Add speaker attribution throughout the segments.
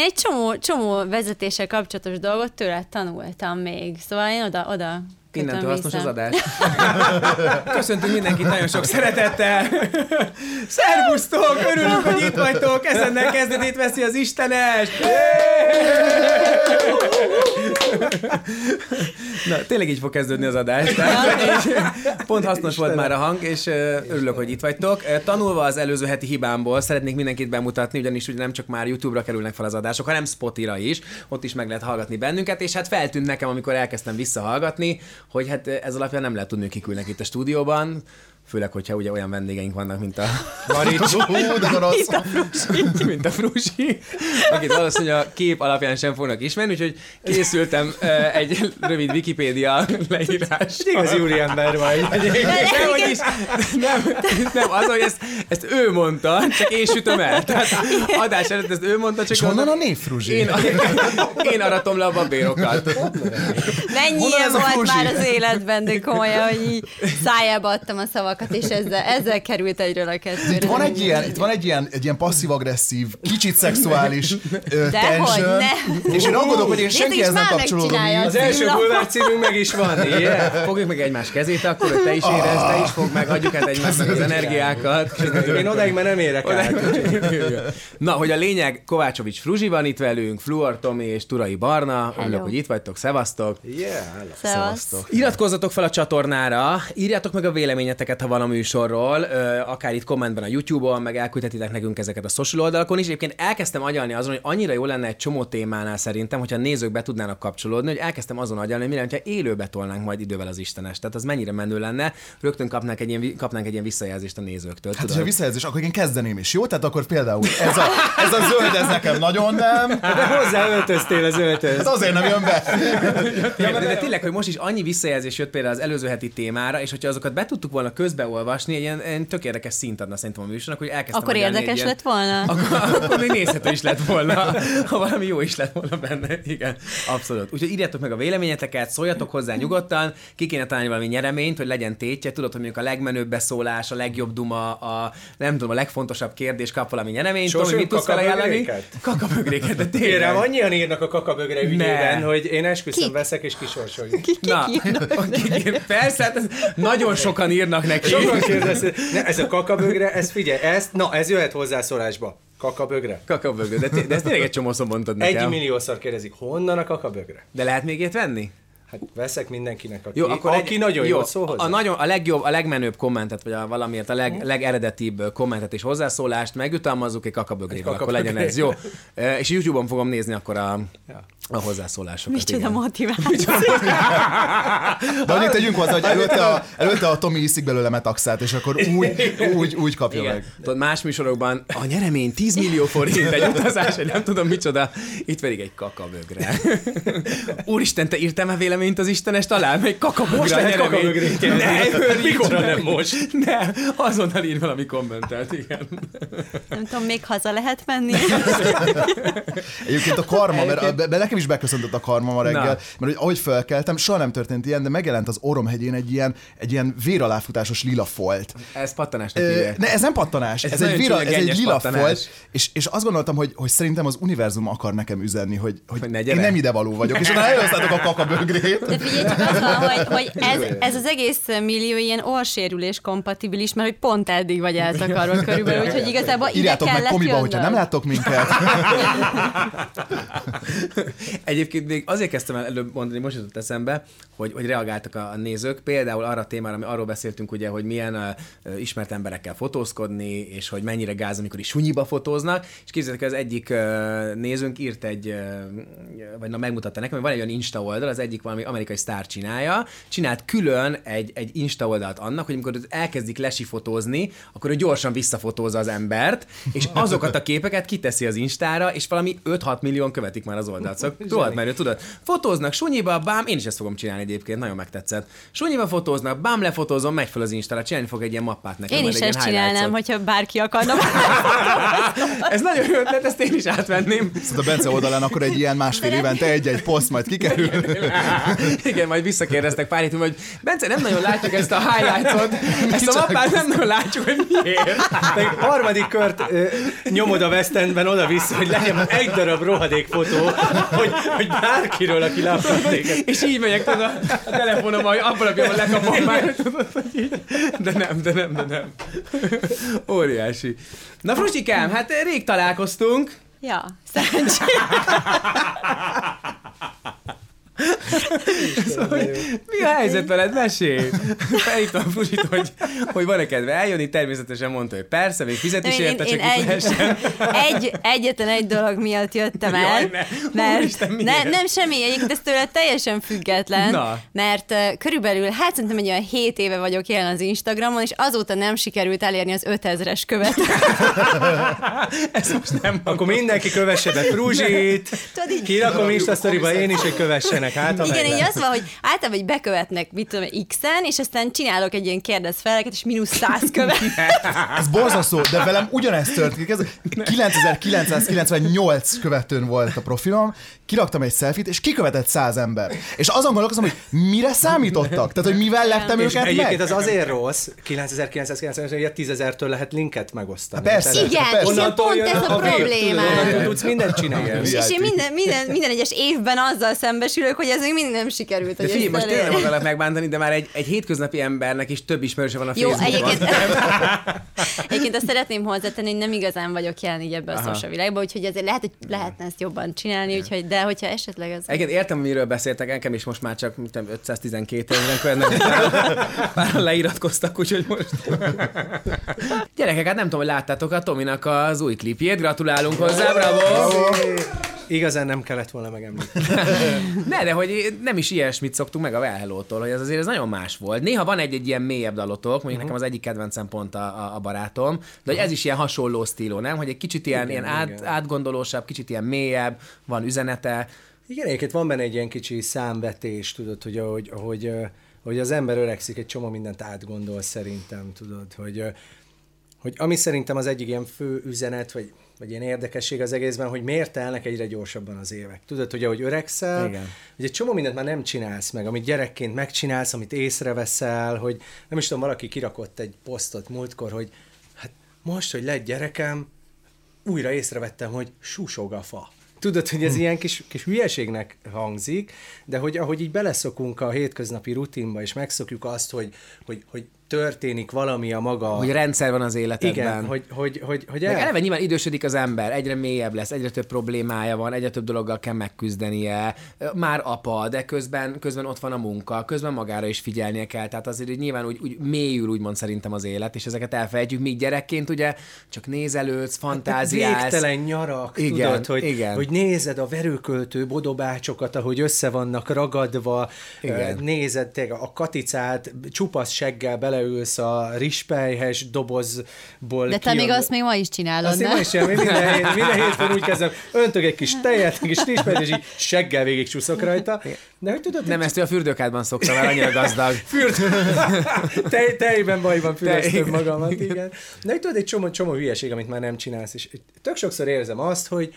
Speaker 1: én egy csomó, csomó vezetéssel kapcsolatos dolgot tőle tanultam még, szóval én oda, oda
Speaker 2: Innentől hasznos az adás. Köszöntünk mindenkit nagyon sok szeretettel. Szervusztok! Örülünk, hogy itt vagytok! Ezennel kezdetét veszi az Istenes! Na, tényleg így fog kezdődni az adás. Tehát, pont hasznos volt már a hang, és örülök, hogy itt vagytok. Tanulva az előző heti hibámból szeretnék mindenkit bemutatni, ugyanis ugye nem csak már YouTube-ra kerülnek fel az adások, hanem Spotira is. Ott is meg lehet hallgatni bennünket, és hát feltűnt nekem, amikor elkezdtem visszahallgatni, hogy hát ez alapján nem lehet tudni, hogy kikülnek itt a stúdióban. Főleg, hogyha ugye olyan vendégeink vannak, mint a Marics. mint a Frusi. mint a Frusi. Akit valószínűleg a kép alapján sem fognak ismerni, úgyhogy készültem uh, egy rövid Wikipédia leírás.
Speaker 3: Igazi ember vagy.
Speaker 2: Nem, hogy is, nem, nem, az, hogy ezt, ezt ő mondta, csak én sütöm el. Tehát adás előtt ezt ő mondta, csak...
Speaker 3: És honnan a név Frusi?
Speaker 2: Én, én aratom le a babérokat.
Speaker 1: Mennyi ilyen volt már az életben, de komolyan, hogy így szájába adtam a szavakat szavakat, és ezzel, ezzel került egyről a kettőre.
Speaker 3: Itt van egy ilyen, itt van egy ilyen, egy ilyen passzív-agresszív, kicsit szexuális uh, tension, ne. és én aggódok, hogy én senkihez nem kapcsolódom.
Speaker 2: Az első bulvár címünk meg is van, yeah. Fogjuk meg egymás kezét akkor, hogy te is érezd, te is fog meg, adjuk át egymásnak az energiákat.
Speaker 3: Én odáig már nem érek át.
Speaker 2: Na, hogy a lényeg, Kovácsovics Fruzsi van itt velünk, Fluor Tomi és Turai Barna. Örülök, hogy itt vagytok, szevasztok.
Speaker 3: Yeah, Szevasztok.
Speaker 2: Iratkozzatok fel a csatornára, írjátok meg a véleményeteket, ha van a műsorról, akár itt kommentben a YouTube-on, meg elküldhetitek nekünk ezeket a social oldalakon is. Egyébként elkezdtem agyalni azon, hogy annyira jó lenne egy csomó témánál szerintem, hogyha nézők be tudnának kapcsolódni, hogy elkezdtem azon agyalni, hogy mi lenne, ha élőbe tolnánk majd idővel az Istenes. Tehát az mennyire menő lenne, rögtön kapnánk egy ilyen, kapnánk egy ilyen visszajelzést a nézőktől.
Speaker 3: Hát, ha visszajelzés, akkor én kezdeném is, jó? Tehát akkor például ez a, ez a zöld, ez nekem nagyon nem.
Speaker 2: De hozzá öltöztél az öltöz.
Speaker 3: Ez azért nem jön be.
Speaker 2: Ja, de, de, tényleg, hogy most is annyi visszajelzés jött például az előző heti témára, és hogyha azokat be tudtuk volna közben beolvasni, egy ilyen, ilyen tök érdekes szint adna szerintem a műsornak, hogy elkezdtem
Speaker 1: Akkor érdekes
Speaker 2: ilyen,
Speaker 1: lett volna?
Speaker 2: Akkor, akkor még nézhető is lett volna, ha valami jó is lett volna benne. Igen, abszolút. Úgyhogy írjátok meg a véleményeteket, szóljatok hozzá nyugodtan, ki kéne találni valami nyereményt, hogy legyen tétje, tudod, hogy mondjuk a legmenőbb beszólás, a legjobb duma, a nem tudom, a legfontosabb kérdés kap valami nyereményt.
Speaker 3: Sosem mit tudsz felajánlani?
Speaker 2: Kakabögréket, de
Speaker 3: tényleg. Kérem, annyian írnak a kakabögre ügyében, hogy én esküszöm veszek és kisorsoljuk.
Speaker 2: Na, persze, hát nagyon sokan írnak neki.
Speaker 3: Sokan kérdezik, ne, ez a kakabögre, ez figyelj, ezt, na, ez jöhet hozzászólásba. Kakabögre?
Speaker 2: Kakabögre, de, de ezt tényleg egy csomószor mondtad nekem.
Speaker 3: Egy milliószor kérdezik, honnan a kakabögre?
Speaker 2: De lehet még ilyet venni?
Speaker 3: Hát veszek mindenkinek, aki, jó, akkor aki egy, nagyon jó, szól hozzá.
Speaker 2: A, nagyon, a legjobb, a legmenőbb kommentet, vagy a valamiért a leg, legeredetibb kommentet és hozzászólást megjutalmazzuk egy kakabögrével, akkor legyen ez jó. és YouTube-on fogom nézni akkor a, ja. A hozzászólásokat.
Speaker 1: Micsoda motiváció.
Speaker 3: De annyit tegyünk hozzá, hogy előtte a, előtte a Tomi iszik belőle metaxát, és akkor úgy, úgy, úgy kapja Igen. meg.
Speaker 2: Tudod, más műsorokban a nyeremény 10 millió forint egy utazás, egy nem tudom micsoda, itt pedig egy kakabögre. Úristen, te írtam e vélemény mint az Istenes talál, meg kakabögre
Speaker 3: Most lehet kakabögrét
Speaker 2: Ne,
Speaker 3: mikor nem most?
Speaker 2: Ne, azonnal ír valami kommentelt, igen.
Speaker 1: Nem tudom, még haza lehet menni.
Speaker 3: Egyébként a karma, mert be, be, nekem is beköszöntött a karma ma reggel, Na. mert hogy ahogy felkeltem, soha nem történt ilyen, de megjelent az Oromhegyén egy ilyen, egy ilyen véraláfutásos lila folt.
Speaker 2: Ez pattanásnak uh,
Speaker 3: Ne, ez nem pattanás, ez, ez egy, véra, ez egy lila pattanás. folt, és, és azt gondoltam, hogy, hogy szerintem az univerzum akar nekem üzenni, hogy, hogy, hogy én nem ide való vagyok, és onnan előhoztátok a kakabögrét,
Speaker 1: de figyelj, csak az van, hogy, hogy ez, ez az egész millió ilyen orsérülés kompatibilis, mert hogy pont eddig vagy eltakarva körülbelül, úgyhogy igazából ide
Speaker 3: Írjátok
Speaker 1: meg
Speaker 3: komiba, hogyha nem láttok minket.
Speaker 2: Egyébként még azért kezdtem el előbb mondani, most jutott eszembe, hogy, hogy reagáltak a, nézők, például arra a témára, ami arról beszéltünk, ugye, hogy milyen uh, ismert emberekkel fotózkodni, és hogy mennyire gáz, amikor is sunyiba fotóznak, és képzeljétek, az egyik uh, nézőnk írt egy, uh, vagy na megmutatta nekem, hogy van egy olyan Insta oldal, az egyik valami amerikai sztár csinálja, csinált külön egy, egy Insta oldalt annak, hogy amikor elkezdik lesifotózni, akkor ő gyorsan visszafotózza az embert, és azokat a képeket kiteszi az Instára, és valami 5-6 millió követik már az oldalt. tudod, mert tudod, fotóznak sunyiba, bám, én is ezt fogom csinálni egyébként, nagyon megtetszett. Sunyiba fotóznak, bám lefotózom, megy fel az Instára, csinálni fog egy ilyen mappát nekem.
Speaker 1: Én is ezt csinálnám, hogyha bárki akarna.
Speaker 2: Ez nagyon jó ötlet, ezt én is átvenném.
Speaker 3: Szóval a Bence oldalán akkor egy ilyen másfél évente egy-egy poszt majd kikerül.
Speaker 2: Igen, majd visszakérdeztek pár hét, hogy Bence, nem nagyon látjuk ezt a highlightot, ezt a mappát nem nagyon látjuk, hogy miért.
Speaker 4: Meg harmadik kört ö, nyomod a West Endben oda-vissza, hogy legyen egy darab rohadék fotó, hogy, hogy bárkiről, aki látott
Speaker 2: És így megyek tudod, a, a telefonom, hogy abban a pillanatban lekapom már, tudod, hogy így. De nem, de nem, de nem. Óriási. Na Frusikám, hát rég találkoztunk.
Speaker 1: Ja, szerencsére.
Speaker 2: Szóval, mi a helyzet veled? Mesélj! Felhívtam Fusit, hogy, hogy van-e kedve eljönni, természetesen mondta, hogy persze, még fizet is
Speaker 1: én,
Speaker 2: érte,
Speaker 1: én,
Speaker 2: csak
Speaker 1: én egy, egy, egyetlen egy dolog miatt jöttem el,
Speaker 2: Jaj, ne.
Speaker 1: mert
Speaker 2: Úristen,
Speaker 1: ne, nem semmi, egyébként ez tőle teljesen független,
Speaker 2: Na.
Speaker 1: mert uh, körülbelül, hát szerintem egy olyan 7 éve vagyok jelen az Instagramon, és azóta nem sikerült elérni az 5000-es követ.
Speaker 2: Ez most nem
Speaker 4: Akkor mindenki kövesse be Fruzsit, kirakom Insta sztoriba én is, hogy kövessenek át.
Speaker 1: Igen, így az van, hogy általában így bekövetnek, mit tudom, X-en, és aztán csinálok egy ilyen kérdez feleket, és mínusz 100 követ.
Speaker 3: Ez borzasztó, de velem ugyanezt történik. Ez 9998 követőn volt a profilom, kiraktam egy selfit, és kikövetett 100 ember. És azon gondolkozom, hogy mire számítottak? Tehát, hogy mivel leptem
Speaker 4: És
Speaker 3: őket
Speaker 4: egyébként
Speaker 3: meg?
Speaker 4: az azért rossz, 9990 hogy 10 ezertől lehet linket megosztani.
Speaker 3: Hát persze.
Speaker 1: Igen, és
Speaker 3: Persze.
Speaker 1: én pont ez a problémám.
Speaker 4: onnantól tudsz mindent csinálni.
Speaker 1: És én minden, minden, minden egyes évben azzal szembesülök, hogy ez még mindig nem sikerült.
Speaker 2: De figyelj, most tényleg akarlak megbántani, de már egy, egy hétköznapi embernek is több ismerőse van a
Speaker 1: Jó,
Speaker 2: Facebookon.
Speaker 1: egyébként, egyébként azt szeretném hozzátenni, hogy nem igazán vagyok jelen így ebbe a
Speaker 2: Aha.
Speaker 1: social világba, úgyhogy ezért lehet, hogy lehetne ezt jobban csinálni, úgyhogy, de hogyha esetleg ez...
Speaker 2: Egyébként értem, miről beszéltek, nekem is most már csak tudom, 512 ezeren követnek, már leiratkoztak, úgyhogy most. Gyerekek, hát nem tudom, hogy láttátok a Tominak az új klipjét, gratulálunk hozzá, bravo!
Speaker 4: Igazán nem kellett volna megemlíteni.
Speaker 2: Ne, de hogy nem is ilyesmit szoktunk meg a Well Hello-tól, hogy ez azért ez nagyon más volt. Néha van egy, egy ilyen mélyebb dalotok, mondjuk uh-huh. nekem az egyik kedvencem pont a, a, barátom, de hogy ez is ilyen hasonló stíló, nem? Hogy egy kicsit ilyen,
Speaker 4: Igen,
Speaker 2: ilyen át,
Speaker 4: igen.
Speaker 2: átgondolósabb, kicsit ilyen mélyebb, van üzenete.
Speaker 4: Igen, egyébként van benne egy ilyen kicsi számvetés, tudod, hogy ahogy, ahogy, hogy az ember öregszik, egy csomó mindent átgondol szerintem, tudod, hogy, hogy ami szerintem az egyik ilyen fő üzenet, vagy, vagy ilyen érdekesség az egészben, hogy miért telnek egyre gyorsabban az évek. Tudod, hogy ahogy öregszel,
Speaker 2: Igen.
Speaker 4: hogy egy csomó mindent már nem csinálsz meg, amit gyerekként megcsinálsz, amit észreveszel, hogy nem is tudom, valaki kirakott egy posztot múltkor, hogy hát most, hogy lett gyerekem, újra észrevettem, hogy susog a fa. Tudod, hogy ez ilyen kis, kis hülyeségnek hangzik, de hogy ahogy így beleszokunk a hétköznapi rutinba, és megszokjuk azt, hogy, hogy, hogy történik valami a maga...
Speaker 2: Hogy rendszer van az életedben.
Speaker 4: igen, hogy, hogy, hogy, hogy
Speaker 2: Meg
Speaker 4: el...
Speaker 2: eleve nyilván idősödik az ember, egyre mélyebb lesz, egyre több problémája van, egyre több dologgal kell megküzdenie. Már apa, de közben, közben ott van a munka, közben magára is figyelnie kell. Tehát azért így nyilván úgy, úgy mélyül úgymond szerintem az élet, és ezeket elfelejtjük. Míg gyerekként ugye csak nézelődsz, fantáziálsz.
Speaker 4: Végtelen nyarak,
Speaker 2: Igen,
Speaker 4: tudod, hogy,
Speaker 2: igen.
Speaker 4: hogy nézed a verőköltő bodobácsokat, ahogy össze vannak ragadva,
Speaker 2: Igen.
Speaker 4: nézed a katicát, csupasz seggel beleülsz a rispelyhes dobozból.
Speaker 1: De te
Speaker 4: kijön-
Speaker 1: még azt még ma is csinálod,
Speaker 4: Azt én
Speaker 1: nem?
Speaker 4: ma is csinálom, én minden, hét, minden hétfőn úgy kezdem, öntök egy kis tejet, egy kis rispelyt, és így seggel végig csúszok rajta. De hogy tudod,
Speaker 2: Nem, ezt ő a fürdőkádban szokta, mert annyira gazdag.
Speaker 4: Fürt. Tej, tejben bajban füröztöm magamat, igen. De hogy tudod, egy csomó, csomó hülyeség, amit már nem csinálsz, és tök sokszor érzem azt, hogy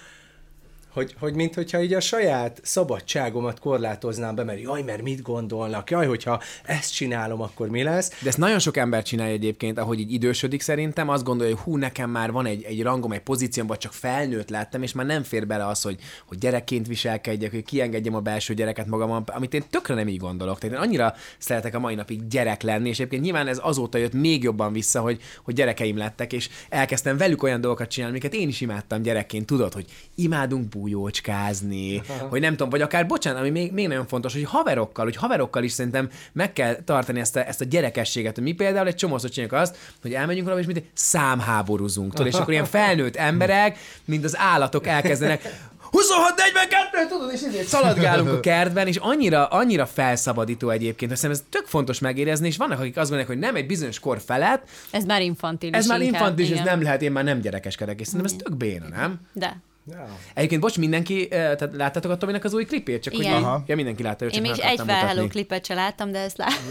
Speaker 4: hogy, hogy mint hogyha így a saját szabadságomat korlátoznám be, mert jaj, mert mit gondolnak, jaj, hogyha ezt csinálom, akkor mi lesz.
Speaker 2: De ezt nagyon sok ember csinálja egyébként, ahogy így idősödik szerintem, azt gondolja, hogy hú, nekem már van egy, egy rangom, egy pozícióm, vagy csak felnőtt lettem, és már nem fér bele az, hogy, hogy gyerekként viselkedjek, hogy kiengedjem a belső gyereket magamon, amit én tökre nem így gondolok. Tehát én annyira szeretek a mai napig gyerek lenni, és egyébként nyilván ez azóta jött még jobban vissza, hogy, hogy gyerekeim lettek, és elkezdtem velük olyan dolgokat csinálni, amiket én is imádtam gyerekként. Tudod, hogy imádunk bújócskázni, hogy nem tudom, vagy akár, bocsánat, ami még, még nagyon fontos, hogy haverokkal, hogy haverokkal is szerintem meg kell tartani ezt a, ezt a gyerekességet. Mi például egy csomószor csináljuk azt, hogy elmegyünk valahol, és mint számháborúzunk, tudod, és akkor ilyen felnőtt emberek, mint az állatok elkezdenek 26 42 tudod, és így szaladgálunk a kertben, és annyira, annyira felszabadító egyébként, hogy szerintem ez tök fontos megérezni, és vannak, akik azt gondolják, hogy nem egy bizonyos kor felett,
Speaker 1: Ez már infantilis
Speaker 2: ez már infantilis, ez nem lehet, én már nem gyerekeskedek, és szerintem ez tök béna, nem?
Speaker 1: De.
Speaker 4: Ja.
Speaker 2: Egyébként, bocs, mindenki, eh, tehát láttátok a Tominak az új klipét? Csak
Speaker 1: Igen.
Speaker 2: hogy
Speaker 3: Aha.
Speaker 2: ja, mindenki látta, csak
Speaker 1: Én még egy
Speaker 2: mutatni.
Speaker 1: klipet se láttam, de ezt láttam.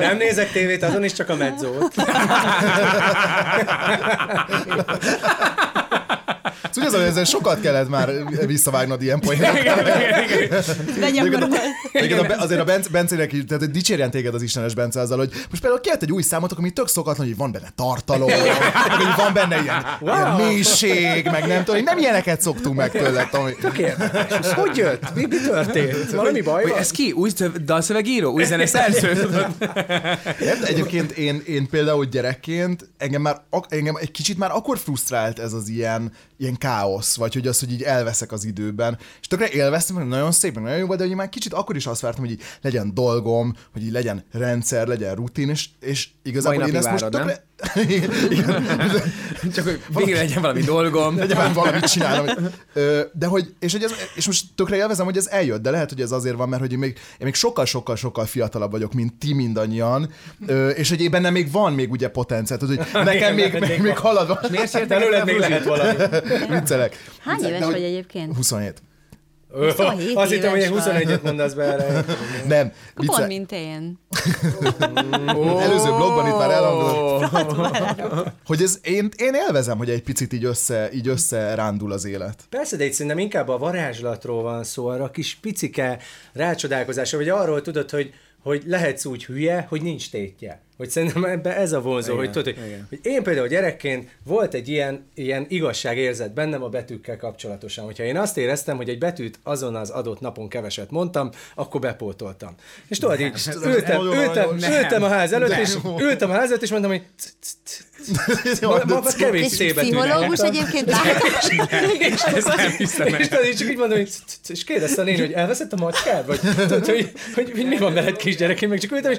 Speaker 4: Nem nézek tévét, azon is csak a medzót.
Speaker 3: Szóval az, hogy ezen sokat kellett már visszavágnod ilyen poénokat.
Speaker 1: De gyakorlatilag.
Speaker 3: Azért a Bence, Bencének tehát hogy dicsérjen téged az Istenes Bence azzal, hogy most például kiadott egy új számot, ami tök szokatlan, hogy van benne tartalom, hogy van benne ilyen, wow. ilyen mélység, meg nem tudom, nem ilyeneket szoktunk meg tőled, Tomi.
Speaker 4: És hogy jött? Mi, mi történt? Valami baj
Speaker 2: Hogy
Speaker 4: van?
Speaker 2: ez ki? Új szöv- dalszövegíró? Új zeneszerző?
Speaker 3: Egyébként én, én például gyerekként engem már engem egy kicsit már akkor frusztrált ez az ilyen, ilyen káosz, vagy hogy az, hogy így elveszek az időben. És tökre élveztem, hogy nagyon szép, nagyon jó volt, de hogy már kicsit akkor is azt vártam, hogy így legyen dolgom, hogy így legyen rendszer, legyen rutin, és, és igazából
Speaker 2: Mai
Speaker 3: én ezt
Speaker 2: napig
Speaker 3: most
Speaker 2: várod,
Speaker 3: tökre... Igen,
Speaker 2: Csak hogy végre legyen valami dolgom.
Speaker 3: legyen már valamit csinálnom. Ö, De hogy, és, hogy ez, és most tökre élvezem, hogy ez eljött, de lehet, hogy ez azért van, mert hogy én még, én még sokkal-sokkal-sokkal fiatalabb vagyok, mint ti mindannyian, és hogy én bennem még van még ugye potenciál, hogy nekem még, még, még halad van.
Speaker 2: Miért sértek
Speaker 4: Belőled még lehet valami.
Speaker 3: Viccelek.
Speaker 1: Hány éves vagy egyébként?
Speaker 3: 27.
Speaker 1: 27
Speaker 4: Azt hittem, hogy
Speaker 1: éves
Speaker 4: ilyen
Speaker 1: vagy.
Speaker 4: 21-et mondasz be erre.
Speaker 3: Nem,
Speaker 1: Pont,
Speaker 3: vicce,
Speaker 1: mint én.
Speaker 3: előző blogban itt már elhangzott, hogy ez, én, én élvezem, hogy egy picit így össze, így össze rándul az élet.
Speaker 4: Persze, de itt szerintem inkább a varázslatról van szó, arra a kis picike rácsodálkozásra, vagy arról tudod, hogy, hogy lehetsz úgy hülye, hogy nincs tétje. Hogy szerintem ebbe ez a vonzó,
Speaker 2: Igen,
Speaker 4: hogy tudod, hogy,
Speaker 2: igen.
Speaker 4: hogy én például gyerekként volt egy ilyen, ilyen igazságérzet bennem a betűkkel kapcsolatosan. Hogyha én azt éreztem, hogy egy betűt azon az adott napon keveset mondtam, akkor bepótoltam. És tudod, így ültem, ültem, ültem a ház előtt, és ültem a ház előtt, és mondtam, hogy ma, ma kevés
Speaker 1: És
Speaker 4: szébetűnek
Speaker 1: pszichológus
Speaker 4: írtam.
Speaker 1: egyébként látom.
Speaker 2: Ezt nem hiszem
Speaker 4: És tudod, csak így mondom, hogy és kérdezte a néni, hogy elveszett a macskád? Vagy hogy, hogy, hogy, mi van veled kisgyerek? Én meg csak ültem, és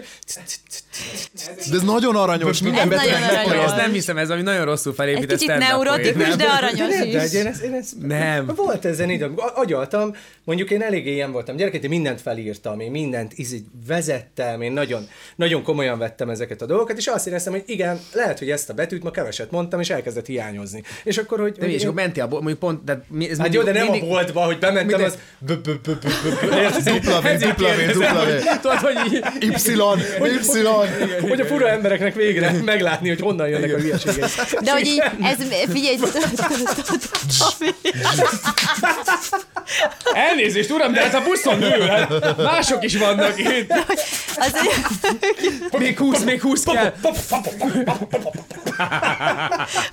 Speaker 3: De ez nagyon aranyos, minden
Speaker 1: Ez nagyon aranyos.
Speaker 2: Ezt nem hiszem, ez ami nagyon rosszul
Speaker 1: Egy
Speaker 2: felépített
Speaker 1: kicsit
Speaker 2: stand-up
Speaker 1: neurotikus, de aranyos
Speaker 4: de
Speaker 1: is.
Speaker 4: én ezt, én ezt,
Speaker 2: Nem.
Speaker 4: Volt ezen idő, agyaltam, mondjuk én eléggé ilyen voltam gyerekként, én mindent felírtam, én mindent így vezettem, én nagyon, nagyon komolyan vettem ezeket a dolgokat, és azt éreztem, hogy igen, lehet, hogy ezt a betűt ma keveset mondtam, és elkezdett hiányozni. És akkor, hogy...
Speaker 2: De
Speaker 4: hogy
Speaker 2: és
Speaker 4: én-
Speaker 2: akkor mentél a mondjuk pont, de mi, ez
Speaker 4: Hát jó, de nem
Speaker 2: mindig-
Speaker 4: a boltba, hogy bementem, az...
Speaker 3: Dupla V, dupla V, dupla V.
Speaker 2: Tudod, hogy
Speaker 3: Y, Y.
Speaker 4: Hogy a fura embereknek végre meglátni, hogy honnan jönnek a hülyeségek.
Speaker 1: De hogy így, ez, figyelj,
Speaker 2: elnézést, uram, de hát a buszon nő, hát mások is vannak itt.
Speaker 1: az,
Speaker 2: Még 20, még 20 kell.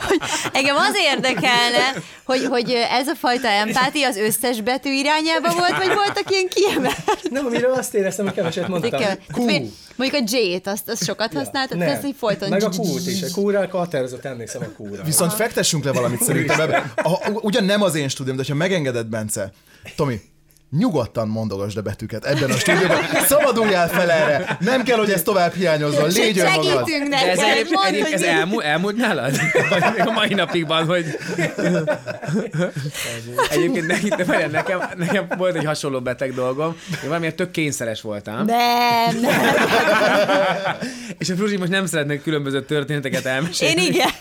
Speaker 1: hogy engem az érdekelne, hogy, hogy ez a fajta empátia az összes betű irányába volt, vagy voltak ilyen kiemelt?
Speaker 4: Nem, amiről azt éreztem, hogy keveset mondtam. Q.
Speaker 1: Mondjuk a J-t, azt, azt sokat használtad,
Speaker 4: Nem.
Speaker 1: ezt így folyton.
Speaker 4: Meg a Q-t is. A Q-ra határozott emlékszem a Q-ra.
Speaker 3: Viszont fektessünk le valamit szerintem ebbe. A, ugyan nem az én stúdióm, de ha megengeded, Bence, Tomi, nyugodtan mondogasd a betűket ebben a stúdióban. Szabaduljál fel erre. Nem kell, hogy ez tovább hiányozzon. Légy önmagad.
Speaker 2: De ez,
Speaker 1: mondd,
Speaker 2: egyébként,
Speaker 1: hogy
Speaker 2: ez elmúlt, elmúlt nálad? Vagy még a mai napig van, hogy... Egyébként ne, de várjál, nekem, nekem volt egy hasonló beteg dolgom. Én valamiért tök kényszeres voltam.
Speaker 1: Nem, nem.
Speaker 2: És a Fruzsi most nem szeretnek különböző történeteket elmesélni.
Speaker 1: Én igen.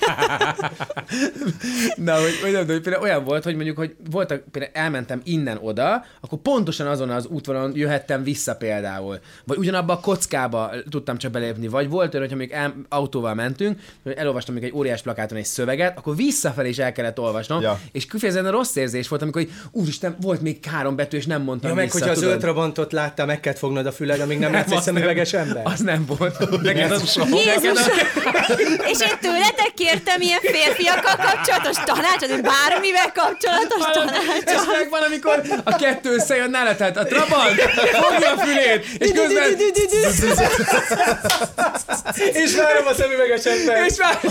Speaker 2: Na, hogy, hogy, nem, hogy például olyan volt, hogy mondjuk, hogy voltak, például elmentem innen oda, akkor pontosan azon az útvonalon jöhettem vissza például. Vagy ugyanabba a kockába tudtam csak belépni. Vagy volt olyan, hogyha még el, autóval mentünk, hogy elolvastam még egy óriás plakáton egy szöveget, akkor visszafelé is el kellett olvasnom.
Speaker 3: Ja.
Speaker 2: És kifejezetten rossz érzés volt, amikor, hogy úristen, volt még három betű, és nem mondtam
Speaker 4: Ja, meg
Speaker 2: vissza.
Speaker 4: hogyha a
Speaker 2: tudod?
Speaker 4: zöld trabantot láttál, meg kellett fognod a füled, amíg nem látsz egy
Speaker 2: nem.
Speaker 4: szemüveges ember.
Speaker 2: Az nem volt. Neked az
Speaker 1: Jézus! És én tőletek kértem ilyen férfiakkal kapcsolatos tanácsot, hogy bármivel kapcsolatos
Speaker 2: Ez
Speaker 1: tanácsot.
Speaker 2: megvan, amikor a kettő összejön nála, tehát a Trabant fogja a fülét, és közben...
Speaker 4: És várom a szemüveges ember.
Speaker 2: És már...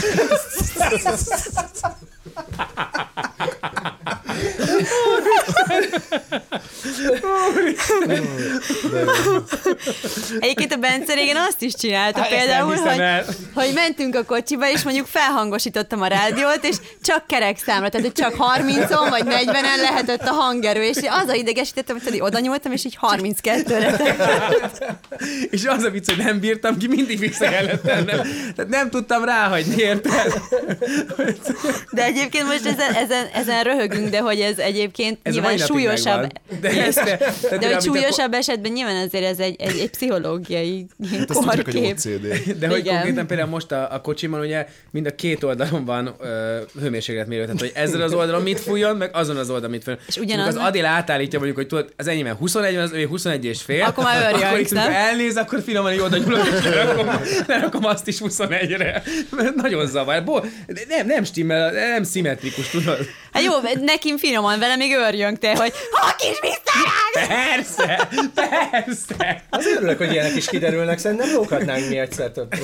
Speaker 1: Egyébként a Bence régen azt is csinálta
Speaker 2: nem
Speaker 1: például, hogy,
Speaker 2: el.
Speaker 1: hogy mentünk a kocsiba, és mondjuk felhangosítottam a rádiót, és csak kerek számra, tehát hogy csak 30-on vagy 40-en lehetett a hangerő, és az a idegesítettem, hogy oda nyúltam, és így 32-re
Speaker 2: És az a vicc, hogy nem bírtam ki, mindig vissza kellett tennem. Tehát nem tudtam ráhagyni, érted?
Speaker 1: De egyébként most ezen, ezen, ezen röhögünk, de hogy ez egyébként
Speaker 2: Ez
Speaker 1: nyilván súlyosabb.
Speaker 2: megvan. De, ez, de, de,
Speaker 1: De hogy súlyosabb esetben nyilván azért ez egy, egy, egy pszichológiai
Speaker 3: Hát
Speaker 1: korkép.
Speaker 2: De hogy
Speaker 1: Igen.
Speaker 2: konkrétan például most a, a kocsimon ugye mind a két oldalon van ö, hőmérsékletmérő, tehát hogy ezzel az oldalon mit fújjon, meg azon az oldalon mit fújjon.
Speaker 1: És ugyanaz-
Speaker 2: az Adél átállítja mondjuk, hogy tudod, az enyémben 21 van, az ő 21 és fél.
Speaker 1: Akkor már örjöngsz,
Speaker 2: akkor
Speaker 1: nem?
Speaker 2: elnéz, akkor finoman így oda nyúlok, és lerakom, lerakom azt is 21-re. Mert nagyon zavar. Bo, nem, nem stimmel, nem szimmetrikus, tudod?
Speaker 1: Hát jó, nekim finoman vele még örjönk te, hogy ha kis visszarág!
Speaker 2: Persze, persze.
Speaker 4: Az örülök, hogy ilyenek is kiderülnek, szerintem lóghatnánk mi egyszer több.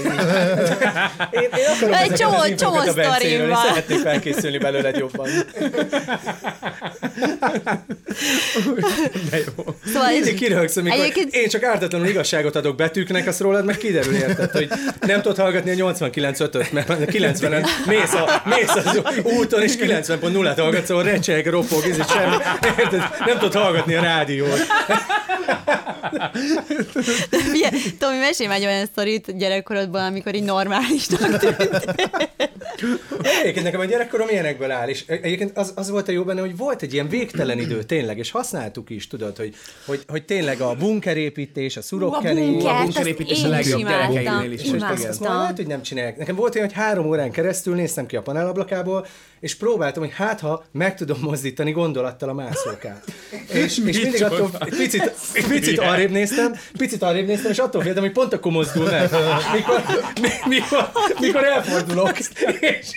Speaker 4: Én, én akarom
Speaker 1: Egy csomó-
Speaker 4: az
Speaker 1: csomó
Speaker 4: a Bencéről,
Speaker 1: sztorim
Speaker 4: és
Speaker 1: van.
Speaker 4: szeretnék felkészülni belőle jobban.
Speaker 2: De jó.
Speaker 1: Szóval
Speaker 4: Mindig kiröhögsz, amikor
Speaker 1: Egyébként-
Speaker 4: én csak ártatlanul igazságot adok betűknek, azt rólad meg kiderül, érted, hogy nem tudod hallgatni a 89.5-öt, mert a 90-en mész, a, mész az úton, és 90.0-at hallgatsz, ahol recseg, ropog, ez is semmi, érted, nem tudod hallgatni a rádiót.
Speaker 1: Milyen, Tomi, mesélj már egy olyan sztorit gyerekkorodban, amikor így normálisnak tűnt.
Speaker 4: Egyébként nekem a gyerekkorom ilyenekből áll, és egyébként az, az volt a jó benne, hogy volt egy ilyen végtelen idő tényleg, és használtuk is, tudod, hogy, hogy, hogy tényleg a bunkerépítés, a szurokkenés,
Speaker 1: bunkert,
Speaker 2: a
Speaker 1: azt
Speaker 2: bunkerépítés a legjobb gyerekeinél is.
Speaker 4: Most azt, már lehet, hogy nem csinálják. Nekem volt olyan, hogy három órán keresztül néztem ki a panelablakaból, és próbáltam, hogy hát ha meg tudom mozdítani gondolattal a mászókát. És, és mindig attól picit, picit arrébb néztem, picit arrébb néztem, és attól féltem, hogy pont akkor mozdul meg. Mikor, mi- mikor, mikor elfordulok. És,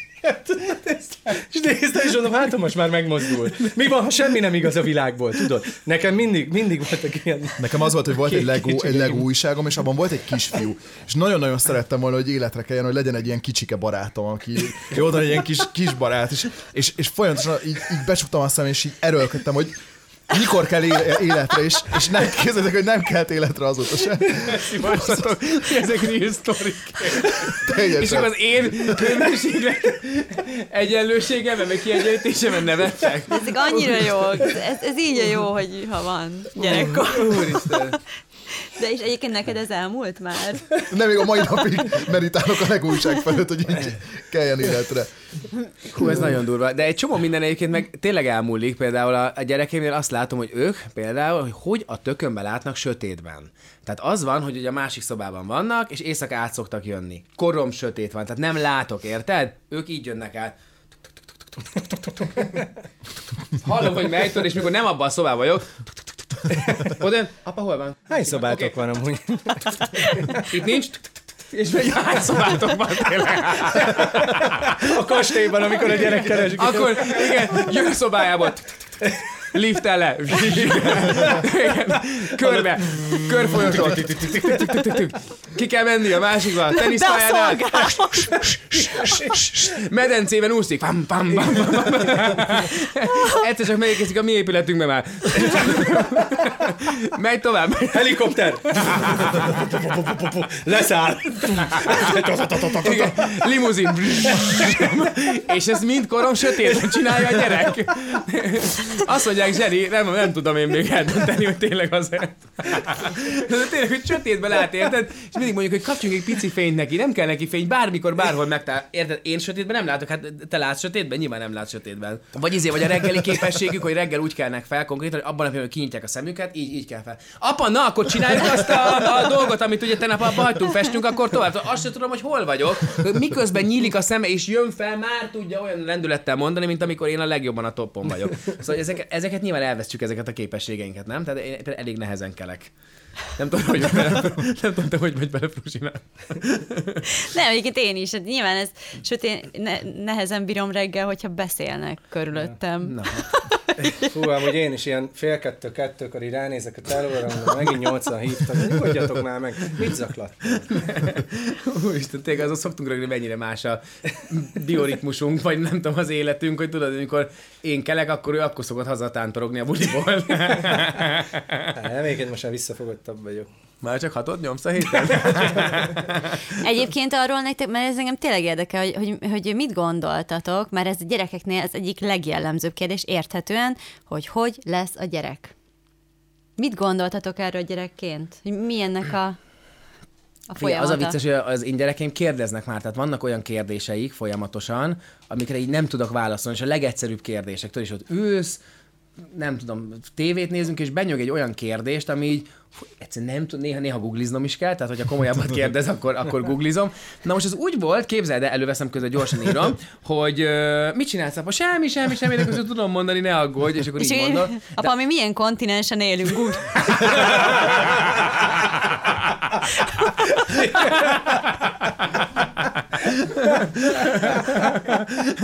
Speaker 4: és néztem, és mondom, hát most már megmozdul. Mi van, ha semmi nem igaz a világból, tudod? Nekem mindig, mindig voltak ilyen
Speaker 3: Nekem az volt, hogy volt egy
Speaker 4: kicsike
Speaker 3: egy Lego újságom, és abban volt egy kisfiú. És nagyon-nagyon szerettem volna, hogy életre keljen, hogy legyen egy ilyen kicsike barátom, aki jó, egy ilyen kis, kis barát. És, és, és folyamatosan így, így becsuktam a szemem, és így erőlködtem, hogy mikor kell éle- életre, és, és nem képzeljétek, hogy nem kelt életre azóta se.
Speaker 2: Szívassatok, ezek real sztorik. És
Speaker 3: Teljesen.
Speaker 2: akkor az én hőmérséklet egyenlőségemben, meg kiegyenlítésemben nevettek.
Speaker 1: Ezek annyira jó, ez, ez így a jó, hogy ha van gyerekkor.
Speaker 2: Úristen.
Speaker 1: De és egyébként neked ez elmúlt már?
Speaker 3: Nem, még a mai napig meditálok a Lego újság felett, hogy így keljen életre.
Speaker 2: Hú, ez nagyon durva. De egy csomó minden egyébként meg tényleg elmúlik. Például a, gyerekeimnél azt látom, hogy ők például, hogy hogy a tökönbe látnak sötétben. Tehát az van, hogy ugye a másik szobában vannak, és éjszaka át szoktak jönni. Korom sötét van, tehát nem látok, érted? Ők így jönnek át. Hallom, hogy melytől, és mikor nem abban a szobában vagyok, oda, apa, hol van?
Speaker 4: Hány szobátok
Speaker 2: Oké.
Speaker 4: van amúgy?
Speaker 2: Itt nincs. És megy, hány szobátok van tényleg?
Speaker 4: A kastélyban, amikor a gyerek keresik.
Speaker 2: Akkor igen, jön a Liftel le. Igen. Körbe. Körfolyaton. Ki kell menni a másikba. Teniszpályánál. Medencében úszik. Pam, pam, pam, pam. Egyszer csak megérkezik a mi épületünkbe már. Megy tovább.
Speaker 4: Helikopter! Leszáll!
Speaker 2: Igen, limuzin. És ez mind korom sötétben csinálja a gyerek. Azt mondják, Zseni, nem, nem tudom én még eldönteni, hogy tényleg. De tényleg, hogy sötétben lát, érted? És mindig mondjuk, hogy kapcsoljunk egy pici fényt neki, nem kell neki fény, bármikor, bárhol megtalál. Érted? Én sötétben nem látok, hát te látsz sötétben? Nyilván nem látsz sötétben. Vagy izé, vagy a reggeli képességük, hogy reggel úgy kelnek fel konkrétan, hogy abban a pillanatban, kinyitják a szemüket, így, így kell fel. Apa, na, akkor csináljuk azt a, a dolgot, amit ugye tegnap abba hagytunk, festünk, akkor tovább. Azt sem tudom, hogy hol vagyok. Miközben nyílik a szeme és jön fel, már tudja olyan lendülettel mondani, mint amikor én a legjobban a toppon vagyok. Szóval ezeket, ezeket nyilván elvesztjük ezeket a képességeinket, nem? Tehát én például elég nehezen kelek. Nem tudom, hogy bele, nem tudom, te hogy vagy bele, Fruzsina.
Speaker 1: Nem, egyébként én is. Hát nyilván ez, sőt, én ne, nehezen bírom reggel, hogyha beszélnek körülöttem.
Speaker 2: Na,
Speaker 4: Fú, amúgy én is ilyen fél kettő, kettőkor így ránézek a telóra, mondom, megint 80 hívtak, nyugodjatok már meg, mit zaklat?
Speaker 2: Úristen, tényleg azon szoktunk rögni, mennyire más a bioritmusunk, vagy nem tudom, az életünk, hogy tudod, amikor én kelek, akkor ő akkor szokott hazatántorogni a buliból.
Speaker 4: Hát, nem, egyébként most már visszafogottabb vagyok.
Speaker 2: Már csak hatod nyomsz a héten?
Speaker 1: Egyébként arról nektek, mert ez engem tényleg érdekel, hogy, hogy, hogy mit gondoltatok, mert ez a gyerekeknél az egyik legjellemzőbb kérdés érthetően, hogy hogy lesz a gyerek. Mit gondoltatok erről gyerekként? Hogy mi ennek a, a
Speaker 2: Figyelj, az
Speaker 1: folyamata?
Speaker 2: a vicces, hogy az én gyerekeim kérdeznek már, tehát vannak olyan kérdéseik folyamatosan, amikre így nem tudok válaszolni, és a legegyszerűbb kérdések, tudod, és ott ülsz, nem tudom, tévét nézünk, és benyög egy olyan kérdést, ami így, fú, egyszerűen nem tud, néha, néha googliznom is kell, tehát hogyha komolyabbat kérdez, akkor, akkor googlizom. Na most az úgy volt, képzeld el, előveszem közben, gyorsan írom, hogy uh, mit csinálsz, apa? Semmi, semmi, semmi, de közben tudom mondani, ne aggódj, és akkor
Speaker 1: És
Speaker 2: így
Speaker 1: így,
Speaker 2: mondod.
Speaker 1: apa, mi milyen kontinensen élünk úgy?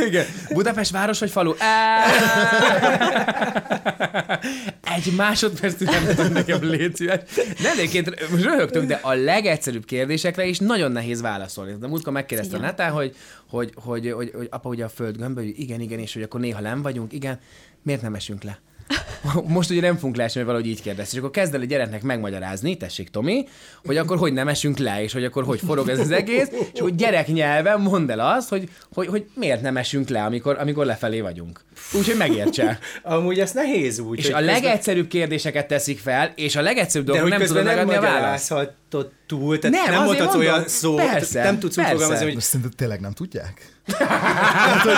Speaker 2: Igen. Budapest város vagy falu? Egy másodperc nem tudom nekem légy szíves. De egyébként most röhögtök, de a legegyszerűbb kérdésekre is nagyon nehéz válaszolni. De múltkor megkérdezte. Netán, hogy, hogy, hogy, hogy, hogy, apa, ugye a föld gömböly, hogy igen, igen, és hogy akkor néha nem vagyunk, igen, miért nem esünk le? Most ugye nem fogunk leesni, mert valahogy így kérdez. És akkor kezd el a gyereknek megmagyarázni, tessék Tomi, hogy akkor hogy nem esünk le, és hogy akkor hogy forog ez az egész, és hogy gyerek nyelven mondd el azt, hogy, hogy, hogy miért nem esünk le, amikor, amikor lefelé vagyunk. Úgyhogy megértse.
Speaker 4: Amúgy ez nehéz úgy.
Speaker 2: És a
Speaker 4: közben-
Speaker 2: legegyszerűbb kérdéseket teszik fel, és a legegyszerűbb dolgok nem tudod
Speaker 4: nem
Speaker 2: megadni a választ.
Speaker 4: túl, tehát
Speaker 2: Nem,
Speaker 4: nem, mondhatsz olyan szót,
Speaker 2: Persze,
Speaker 4: nem tudsz úgy
Speaker 2: persze.
Speaker 4: fogalmazni, hogy
Speaker 3: Most szerintem tényleg nem tudják? Hát, hogy,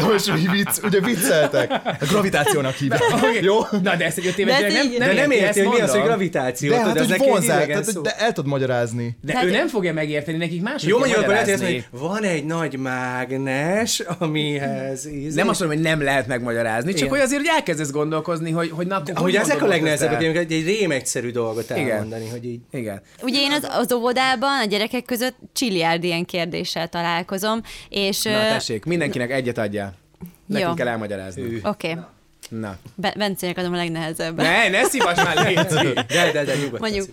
Speaker 3: de most úgy vicc, ugye vicceltek. A gravitációnak hívják. Jó?
Speaker 2: Na de ezt egy öt
Speaker 1: De
Speaker 2: éves gyerek nem, nem,
Speaker 4: de nem
Speaker 2: érti,
Speaker 4: hogy mi az, hogy gravitáció.
Speaker 3: De hát,
Speaker 4: ez
Speaker 3: hogy vonzák, tehát, hogy de el tudod magyarázni.
Speaker 2: De
Speaker 1: Tehát-
Speaker 2: ő nem fogja megérteni, nekik máshogy
Speaker 4: Jó, mondjuk akkor lehet, hogy hogy van egy nagy mágnes, amihez íz.
Speaker 2: Nem azt mondom, hogy nem lehet megmagyarázni, csak
Speaker 4: Igen.
Speaker 2: hogy azért hogy elkezdesz gondolkozni, hogy, hogy na, hogy
Speaker 4: ezek a legnehezebbek,
Speaker 2: el?
Speaker 4: egy, rém egyszerű dolgot elmondani, hogy így.
Speaker 2: Igen.
Speaker 1: Ugye én az, az óvodában a gyerekek között csilliárd ilyen kérdéssel találkozom, és...
Speaker 2: Na tessék, mindenkinek egyet adjál. Nekünk
Speaker 1: Jó.
Speaker 2: kell elmagyarázni.
Speaker 1: Oké, okay.
Speaker 2: Na.
Speaker 1: Be- Bencének adom a legnehezebbet.
Speaker 2: Ne, ne szívas már, Léci!
Speaker 4: De, de, de nyugodtan
Speaker 1: Mondjuk.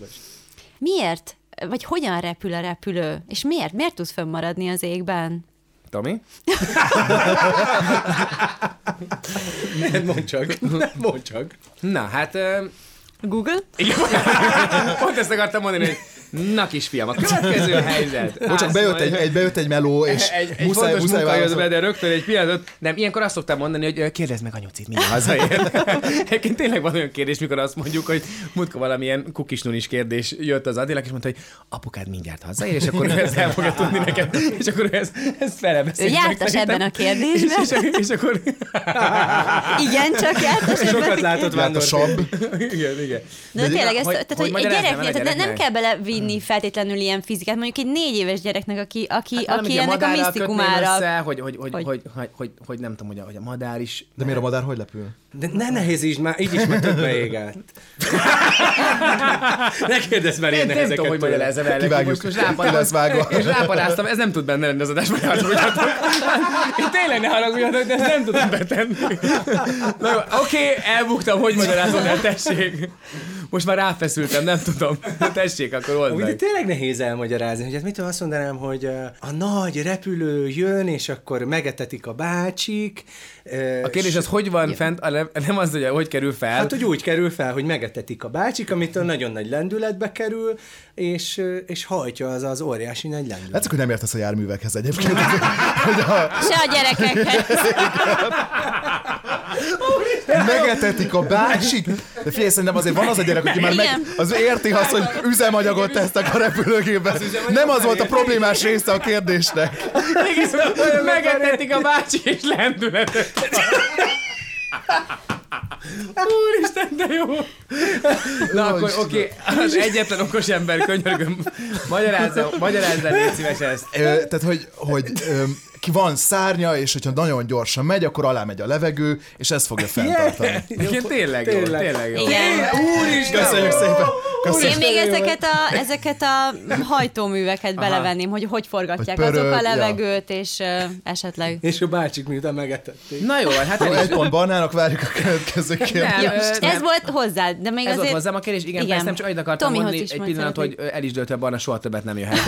Speaker 1: Miért? Vagy hogyan repül a repülő? És miért? Miért tudsz fönnmaradni az égben?
Speaker 2: Tomi?
Speaker 4: Nem, mondd csak. Nem, mondd csak.
Speaker 2: Na, hát...
Speaker 1: Google?
Speaker 2: Igen, pont ezt akartam mondani, hogy na kisfiam, a következő helyzet.
Speaker 3: Csak bejött egy, egy, bejött egy meló, és
Speaker 2: egy, egy
Speaker 3: muszáj,
Speaker 2: fontos
Speaker 3: muszáj
Speaker 2: munka jött be, de rögtön egy pillanatot. Nem, ilyenkor azt szoktam mondani, hogy kérdezd meg anyucit, mindjárt hazaér. Egyébként tényleg van olyan kérdés, mikor azt mondjuk, hogy múltkor valamilyen kukisnunis kérdés jött az Adilak, és mondta, hogy apukád mindjárt hazaér, és akkor ő ezt el fogja tudni neked, és akkor ő ezt, ezt
Speaker 1: Ő
Speaker 2: felebeszélt.
Speaker 1: jártas ebben a kérdésben?
Speaker 2: És, és, és, akkor...
Speaker 1: Igen, csak jártas ebben
Speaker 4: Sokat
Speaker 1: a
Speaker 4: látott vándor.
Speaker 2: igen, igen.
Speaker 1: De,
Speaker 2: De
Speaker 1: tényleg,
Speaker 2: hogy-
Speaker 1: tehát,
Speaker 2: hogy
Speaker 1: egy gyereknél, nem kell belevinni feltétlenül ilyen fizikát, mondjuk egy négy éves gyereknek, aki, aki,
Speaker 2: Hát
Speaker 1: aki ennek a
Speaker 2: kötném
Speaker 1: misztikumára...
Speaker 2: Össze, hogy, hogy, hogy,
Speaker 1: Hogy?
Speaker 2: hogy, hogy, hogy, hogy, nem tudom, hogy a, hogy a madár is...
Speaker 3: De miért a madár hogy lepül?
Speaker 4: De ne nehéz így, már, így is már többbe égett. ne kérdezz már
Speaker 2: Nem,
Speaker 4: ilyen
Speaker 2: nem tudom, hogy
Speaker 4: tőle.
Speaker 2: magyarázzam el.
Speaker 3: Kivágjuk.
Speaker 2: Most,
Speaker 3: vágva.
Speaker 2: és rápadáztam, ez nem tud benne lenni az adásban, elfogadhatok. Én tényleg ne haragudjatok, de ezt nem tudom betenni. Na jó, oké, elbuktam, hogy magyarázom el, tessék. Most már ráfeszültem, nem tudom. Tessék, akkor old
Speaker 4: Úgy, de
Speaker 2: meg.
Speaker 4: tényleg nehéz elmagyarázni, hogy hát mit tudom, azt mondanám, hogy a nagy repülő jön, és akkor megetetik a bácsik.
Speaker 2: A kérdés az, hogy van fent, a le- nem az, hogy hogy kerül fel.
Speaker 4: Hát, hogy úgy kerül fel, hogy megetetik a bácsik, amitől nagyon nagy lendületbe kerül, és, és hajtja az az óriási nagy lendület.
Speaker 3: Látszik, hogy nem értesz a járművekhez egyébként. a,
Speaker 1: Se a gyerekekhez.
Speaker 3: megetetik a bácsik. De figyelj, szerintem azért van az a gyerek, aki már meg, az érti azt, hogy üzemanyagot tesznek a repülőgépbe. Nem az volt a problémás része a kérdésnek.
Speaker 2: Megetetik a bácsi és lendületet. Úristen, de jó! Na
Speaker 3: Jó,
Speaker 2: akkor oké, az egyetlen okos ember, könyörgöm, magyarázza, magyarázza, légy szíves ezt.
Speaker 3: Ö, tehát, hogy, hogy ö, ki van szárnya, és hogyha nagyon gyorsan megy, akkor alá megy a levegő, és ezt fogja fenntartani.
Speaker 2: Egyébként tényleg jó,
Speaker 4: Tényleg.
Speaker 2: tényleg jó.
Speaker 1: Igen.
Speaker 4: Úristen!
Speaker 3: Köszönjük szépen!
Speaker 1: Én még ezeket a, ezeket a hajtóműveket belevenném, hogy hogy forgatják
Speaker 3: Hogy pörög,
Speaker 1: azok a
Speaker 3: ja.
Speaker 1: levegőt, és uh, esetleg...
Speaker 4: És a bácsik miután megetették.
Speaker 2: Na jó, hát
Speaker 3: Jó, egy
Speaker 2: is,
Speaker 3: pont barnának várjuk a következő kérdést.
Speaker 1: Ja, ez
Speaker 2: nem.
Speaker 1: volt hozzá, de még
Speaker 2: Ez volt
Speaker 1: azért...
Speaker 2: hozzám a kérdés, igen,
Speaker 1: Igen.
Speaker 2: persze nem csak annyit akartam
Speaker 1: Tomihoz
Speaker 2: mondani egy pillanat, hogy el is dőlt, hogy Barna soha többet nem jöhet.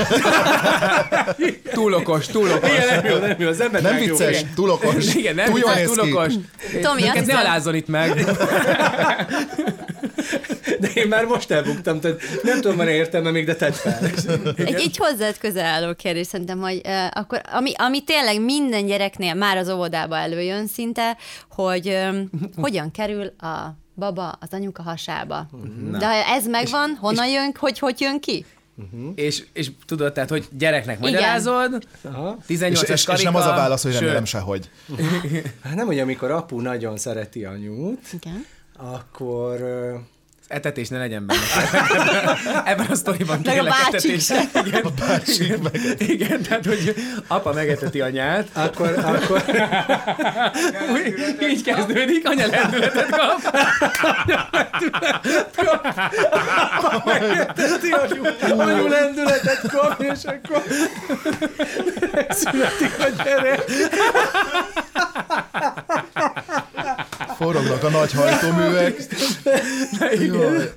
Speaker 2: túl okos, túl okos.
Speaker 4: Igen, nem jó, nem jó, az ember
Speaker 3: Nem
Speaker 4: jó.
Speaker 3: vicces,
Speaker 4: Igen.
Speaker 3: túl okos.
Speaker 2: Igen, nem
Speaker 3: túl
Speaker 2: vicces, túl okos.
Speaker 1: Tomi, azt
Speaker 2: ne alázzon itt meg.
Speaker 4: De én már most elbuktam, tehát nem tudom, van értelme még, de tedd fel.
Speaker 1: Egy így hozzád közel álló kérdés szerintem, hogy uh, akkor, ami, ami tényleg minden gyereknél már az óvodába előjön szinte, hogy um, hogyan kerül a baba az anyuka hasába. De ha ez megvan, honnan jön, hogy hogy jön ki?
Speaker 2: És, és tudod, tehát, hogy gyereknek magyarázod,
Speaker 4: Aha.
Speaker 2: 18
Speaker 3: És, és, és nem az a válasz, hogy remélem sehogy.
Speaker 4: Hát nem, hogy amikor apu nagyon szereti anyút,
Speaker 1: Igen.
Speaker 4: akkor
Speaker 2: etetés ne legyen benne. Ebben a sztoriban
Speaker 1: a
Speaker 2: tényleg etetés. Igen, igen, igen, tehát, hogy apa megeteti anyát,
Speaker 4: akkor, akkor
Speaker 2: úgy, így kezdődik, anya lendületet kap.
Speaker 4: Teti anyu, anyu lendületet kap, és akkor születik a gyerek.
Speaker 3: Forognak a nagy hajtóművek. Jaj.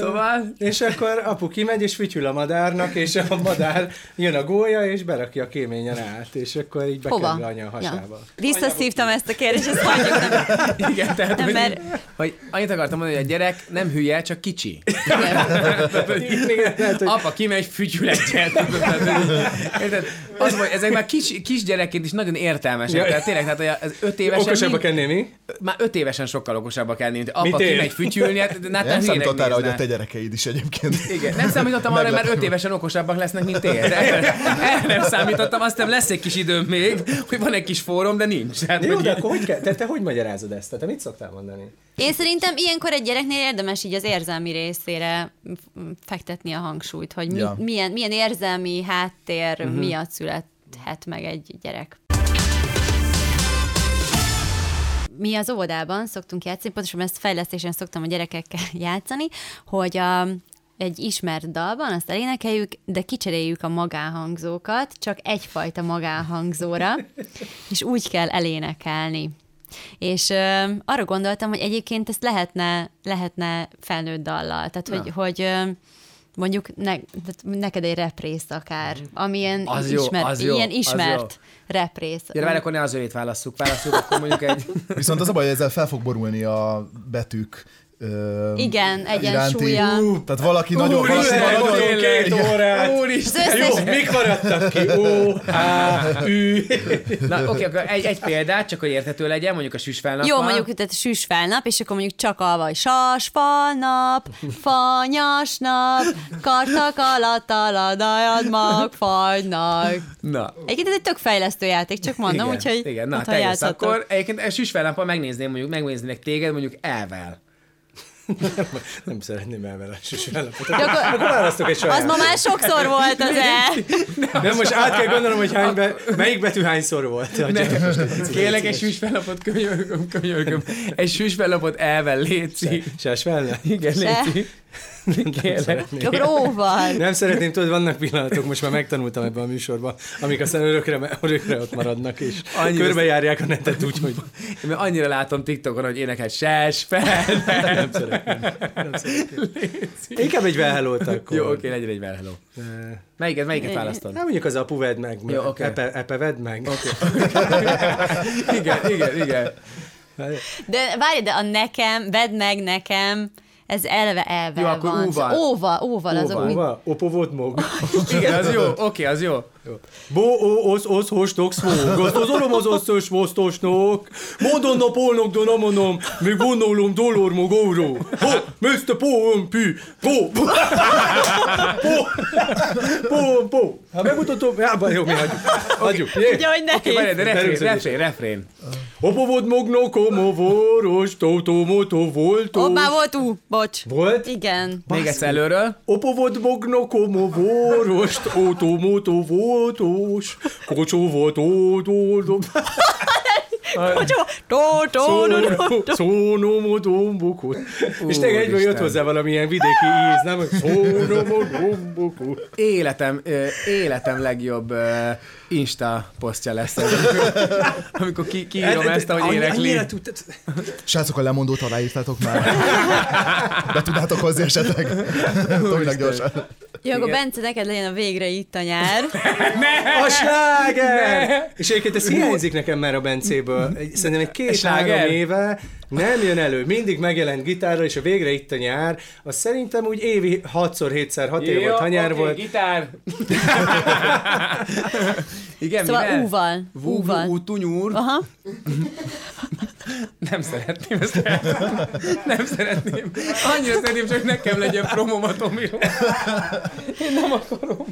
Speaker 2: Szóval,
Speaker 4: És akkor apu kimegy, és fütyül a madárnak, és a madár jön a gólya, és berakja a kéményen át, és akkor így bekerül anya a hasába.
Speaker 1: Ja. Visszaszívtam ezt a kérdést, ezt hagyjuk. Nem.
Speaker 2: igen, tehát,
Speaker 1: Nem,
Speaker 2: hogy,
Speaker 1: mert-
Speaker 2: hogy annyit akartam mondani, hogy a gyerek nem hülye, csak kicsi.
Speaker 4: Igen,
Speaker 2: Apa kimegy, fütyül egyet. Érted? Az, hogy ezek már kis, kis gyerekként is nagyon értelmesek. Tehát tényleg, tehát az öt évesen...
Speaker 4: okosabbak ennél mi?
Speaker 2: Már öt évesen sokkal okosabbak kell lenni, mint apa
Speaker 4: Mint én.
Speaker 2: kimegy fütyülni, hát te
Speaker 3: Nem számítottál rá, hogy a te gyerekeid is egyébként.
Speaker 2: Igen, nem számítottam arra, mert öt évesen okosabbak lesznek, mint én. Erre, nem számítottam, aztán lesz egy kis időm még, hogy van egy kis fórum, de nincs. Hát,
Speaker 4: Jó, de akkor hogy kell? Te, te hogy magyarázod ezt? Te mit szoktál mondani?
Speaker 1: Én szerintem ilyenkor egy gyereknél érdemes így az érzelmi részére fektetni a hangsúlyt, hogy mi,
Speaker 3: Ja.
Speaker 1: milyen, milyen érzelmi háttér uh-huh. miatt születhet meg egy gyerek. Mi az óvodában szoktunk játszani, pontosan ezt fejlesztésen szoktam a gyerekekkel játszani, hogy a, egy ismert dalban azt elénekeljük, de kicseréljük a magánhangzókat, csak egyfajta magánhangzóra, és úgy kell elénekelni. És ö, arra gondoltam, hogy egyébként ezt lehetne, lehetne felnőtt dallal. Tehát, hogy, hogy ö, mondjuk ne, tehát neked egy représz akár, amilyen
Speaker 2: Az jó,
Speaker 1: ismert,
Speaker 2: az jó,
Speaker 1: ilyen
Speaker 2: az
Speaker 1: ismert représz.
Speaker 2: Gyere, várj, akkor ne az őjét válasszuk. Válasszuk, akkor mondjuk egy...
Speaker 3: Viszont az a baj, hogy ezzel fel fog borulni a betűk ö,
Speaker 1: Igen, egyensúlya.
Speaker 3: Tehát valaki nagyon... valaki
Speaker 4: Úristen,
Speaker 3: nagyon
Speaker 4: vagyunk két órát.
Speaker 2: Úristen!
Speaker 1: Összes-
Speaker 4: Jó, mik maradtak ki? O, H, Ü.
Speaker 2: Na, oké, akkor egy, egy példát, csak hogy érthető legyen, mondjuk a süsfelnap.
Speaker 1: Jó, mondjuk tehát süs felnap, és akkor mondjuk csak alva, hogy sas falnap, fanyas nap, kartak alatt aladajad mag fagynak.
Speaker 2: Na,
Speaker 1: Egyébként ez egy tök fejlesztő játék, csak mondom,
Speaker 2: igen,
Speaker 1: úgyhogy
Speaker 2: igen, na, te. Akkor egyébként a süsfelnappal megnézném, mondjuk megnéznének téged, mondjuk elvel.
Speaker 4: Nem szeretném.
Speaker 1: De akkor-
Speaker 4: Akkor választok egy saját.
Speaker 1: Az ma már sokszor volt az el.
Speaker 4: Nem, most át kell gondolnom, hogy hány be, melyik betű hányszor volt.
Speaker 2: Kérlek egy süsfelnapot, könyörgöm, könyörgöm. Egy süsfelnapot elvel, léci.
Speaker 4: Ses fel?
Speaker 2: Igen,
Speaker 1: Se.
Speaker 2: léci. Kérlek.
Speaker 1: Akkor óval.
Speaker 4: Nem szeretném, tudod, vannak pillanatok, most már megtanultam ebben a műsorban, amik aztán örökre, örökre ott maradnak, és
Speaker 2: Annyira-
Speaker 4: körbejárják a netet úgy, hogy
Speaker 2: Én annyira látom TikTokon, hogy énekel ses fel.
Speaker 4: nem szeretném. Nem. Inkább egy well akkor.
Speaker 2: Jó, oké, legyen egy well hello. Melyiket, melyiket választod?
Speaker 4: Nem mondjuk az apu vedd meg,
Speaker 2: Jó, oké.
Speaker 4: epe, epe vedd meg. Okay.
Speaker 2: Igen, igen, igen.
Speaker 1: De várj, de a nekem, vedd meg nekem, ez eleve elve
Speaker 2: Jó, akkor
Speaker 1: van.
Speaker 2: óval.
Speaker 1: Óval, óval azok,
Speaker 2: Óval.
Speaker 1: mit
Speaker 4: Hova? Opo volt mog.
Speaker 2: Igen, az jó, oké, az jó.
Speaker 4: Bo, o, os, os, hostok. Azt az orom az osztos, vosztosnok. Mondon nap olnok, don amonom. Még vonolom dolor mogóró. Ho, Mr. Pom, pü. Po. Po. Po, po. Hát megmutatom. Baj, jó, mi hagyjuk. Hagyjuk.
Speaker 1: Ugye, hogy nehéz.
Speaker 2: de refrén, refrén, refrén.
Speaker 4: Opo volt mogno, komo voros, toto, moto, voltó.
Speaker 1: Már volt ú, bocs.
Speaker 4: Volt?
Speaker 1: Igen.
Speaker 2: Még egyszer előről.
Speaker 4: Opo volt mogno, komo voros, toto, voltós. Kocsó volt, ó, ó, ó. Szónomodombukut. És tényleg egyből jött hozzá valamilyen vidéki íz, nem? Szónomodombukut.
Speaker 2: Életem, ö, életem legjobb Insta posztja lesz ez, amikor, amikor ki, kiírom ezt, ahogy énekli.
Speaker 3: Srácok, a lemondót aláírtátok már? Be tudnátok hozni esetleg? Tominak gyorsan.
Speaker 1: Jó, akkor. Bence, neked legyen a végre itt a nyár.
Speaker 4: A sláger! És egyébként ez hiányzik nekem már a Bencéből. Szerintem egy két-három éve nem jön elő. Mindig megjelent gitárra, és a végre itt a nyár. Az szerintem úgy évi 6-szor, 7-szer, 6 év volt, ha nyár
Speaker 2: oké,
Speaker 4: volt.
Speaker 2: gitár. Igen,
Speaker 1: Szóval
Speaker 2: mivel?
Speaker 1: úval. Úval.
Speaker 2: tunyúr.
Speaker 1: Aha.
Speaker 2: Nem szeretném ezt el. Nem szeretném. Annyira szeretném, csak nekem legyen promom a Tomiról. Én nem akarom.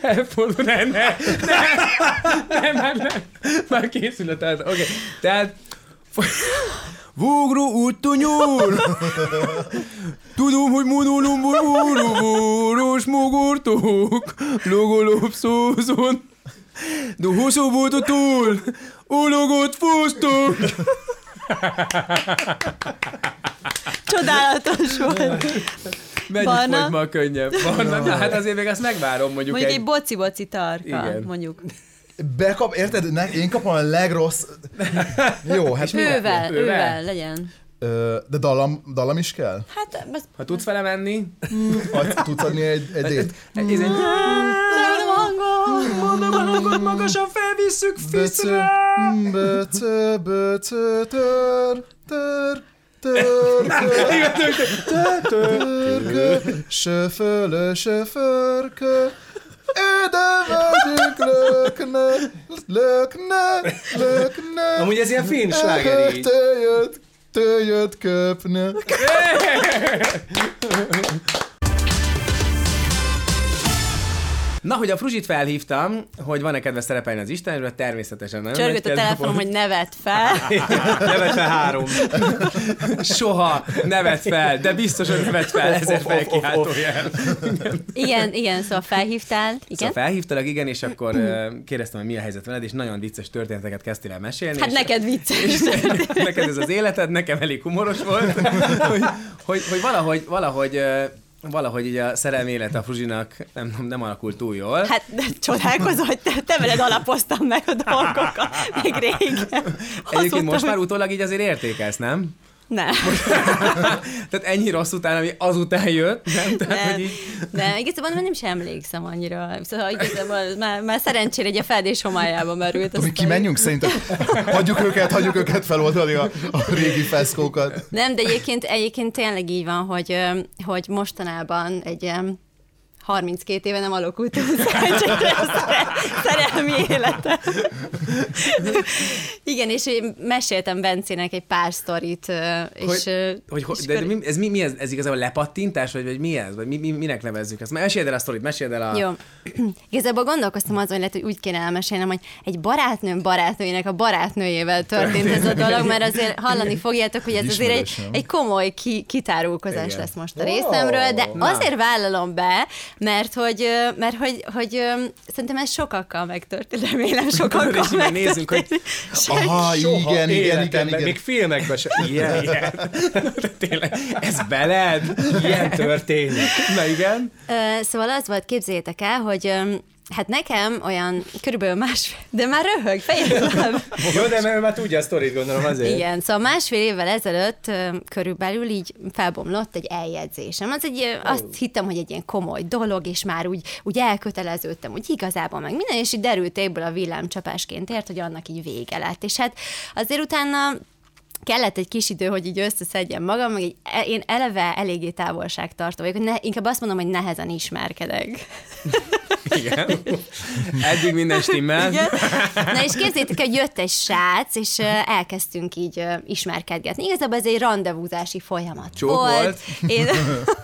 Speaker 2: Elfordul, ne, ne, ne, nem, nem, nem. Már készül a tehát. Oké, okay. tehát Vugru uttunyúr! Tudom, hogy úru, úrus, mogortok, logolop szózon. De hosszú volt a túl, ulogott fosztok.
Speaker 1: Csodálatos volt.
Speaker 2: Mennyit
Speaker 1: Barna?
Speaker 2: volt ma könnyebb? Barna, na, hát azért még azt megvárom mondjuk,
Speaker 1: Mondjuk egy
Speaker 2: egy...
Speaker 1: boci-boci tarka,
Speaker 2: Igen.
Speaker 1: mondjuk.
Speaker 3: Bekap, érted? Ne, én kapom a legrossz... Jó, hát mi?
Speaker 1: Ővel,
Speaker 2: Ővel?
Speaker 1: ővel, legyen.
Speaker 3: Ö, De dallam, dallam is kell?
Speaker 1: Hát, az...
Speaker 2: Ha tudsz vele menni,
Speaker 3: Ad, tudsz adni egy, egy dét?
Speaker 2: ez egy...
Speaker 4: Mondom a hangot magasan felvisszük
Speaker 3: Böcö, böcö, böcö, tör, tör, tör, törkö, söfölö, söförkö, Vagyunk, lökne, lökne, lökne.
Speaker 4: Amúgy ez ilyen finn sláger így.
Speaker 3: Töjött, töjött köpne.
Speaker 2: Na, hogy a Fruzsit felhívtam, hogy van-e kedve szerepelni az Istenről, természetesen nem.
Speaker 1: Csörgött a telefonom, hogy nevet fel.
Speaker 4: Nevet fel három.
Speaker 2: Soha nevet fel, de biztos, hogy nevet fel, ezer felkiáltójel.
Speaker 1: Igen, igen, szóval felhívtál. Igen?
Speaker 2: Szóval felhívtalak, igen, és akkor kérdeztem, hogy mi a helyzet veled, és nagyon vicces történeteket kezdtél el mesélni.
Speaker 1: Hát
Speaker 2: és
Speaker 1: neked vicces.
Speaker 2: neked ez az életed, nekem elég humoros volt, hogy, hogy, hogy valahogy, valahogy valahogy így a szerelmi élet a Fruzsinak nem, nem, nem alakult túl jól.
Speaker 1: Hát de csodálkozol, hogy te, te veled alapoztam meg a dolgokat még régen.
Speaker 2: Egyébként most már utólag így azért értékelsz, nem?
Speaker 1: Nem.
Speaker 2: Tehát ennyi rossz után, ami azután jött, nem? Tehát,
Speaker 1: Nem,
Speaker 2: hogy így...
Speaker 1: de igazából nem is emlékszem annyira. Szóval igazából már, már szerencsére egy a feldés homályába merült.
Speaker 3: Tomi, kimenjünk szerintem? Hagyjuk őket, hagyjuk őket feloldani a, a régi feszkókat.
Speaker 1: Nem, de egyébként, egyébként tényleg így van, hogy, hogy mostanában egy ilyen 32 éve nem alakult szerencsére a szere- szerelmi élete. Igen, és én meséltem Bencének egy pár sztorit, és...
Speaker 2: Hogy,
Speaker 1: és
Speaker 2: de, de ez mi, mi ez, ez igazából lepattintás, vagy, vagy mi ez? Vagy mi, mi, minek nevezzük ezt? Meséld el a sztorit, meséld el a...
Speaker 1: Jó. Igazából gondolkoztam azon, hogy lehet, hogy úgy kéne elmesélnem, hogy egy barátnőm barátnőjének a barátnőjével történt ez a dolog, mert azért hallani fogjátok, hogy ez azért egy, egy komoly ki, kitárulkozás
Speaker 2: Igen.
Speaker 1: lesz most a részemről, de
Speaker 2: Na.
Speaker 1: azért vállalom be, mert hogy, mert hogy, hogy szerintem ez sokakkal megtörtént, remélem sokakkal
Speaker 2: innen nézzünk, hogy-
Speaker 1: megtörtént.
Speaker 3: Aha,
Speaker 4: Soha
Speaker 3: igen, igen, igen, igen.
Speaker 4: Még filmekben sem. Ilyen, ilyen,
Speaker 2: tényleg, ez veled?
Speaker 4: ilyen történik.
Speaker 2: Na igen.
Speaker 1: Szóval az volt, képzeljétek el, hogy hát nekem olyan körülbelül más, de már röhög, fejedelem.
Speaker 4: Jó, de mert ő már tudja a sztorit, gondolom azért.
Speaker 1: Igen, szóval másfél évvel ezelőtt körülbelül így felbomlott egy eljegyzésem. Az egy, azt hittem, hogy egy ilyen komoly dolog, és már úgy, úgy elköteleződtem, úgy igazából meg minden, és így derült ebből a villámcsapásként ért, hogy annak így vége lett. És hát azért utána kellett egy kis idő, hogy így összeszedjem magam, meg így, e- én eleve eléggé távolságtartó vagyok, ne, inkább azt mondom, hogy nehezen ismerkedek.
Speaker 2: Igen. Eddig minden stimmel.
Speaker 1: Igen. Na és képzétek, hogy jött egy srác, és elkezdtünk így ismerkedgetni. Igazából ez egy rendezvúzási folyamat
Speaker 2: Csók
Speaker 1: volt.
Speaker 2: volt.
Speaker 1: Én,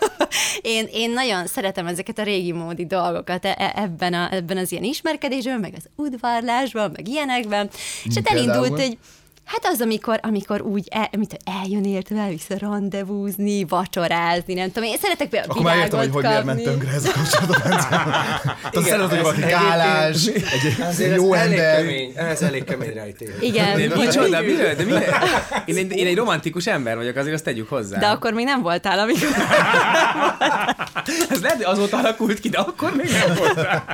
Speaker 1: én, én nagyon szeretem ezeket a régi módi dolgokat e- e- ebben, a, ebben az ilyen ismerkedésben, meg az udvarlásban, meg ilyenekben. És hát elindult egy Hát az, amikor, amikor úgy el, mit, eljön érte, elvisz randevúzni, vacsorázni, nem tudom. Én szeretek például
Speaker 3: Akkor már értem, hogy hogy miért ment tönkre ez a kapcsolat. Tehát szeretem, hogy valaki gálás, egy, jó ember.
Speaker 4: kemény, ez elég kemény rejtély.
Speaker 1: Igen.
Speaker 2: De micsoda, miről? De miről? Én, egy- én egy romantikus ember vagyok, azért azt tegyük hozzá.
Speaker 1: De akkor még nem voltál, amikor...
Speaker 2: Ez lehet, azóta alakult ki, de akkor még nem volt rá.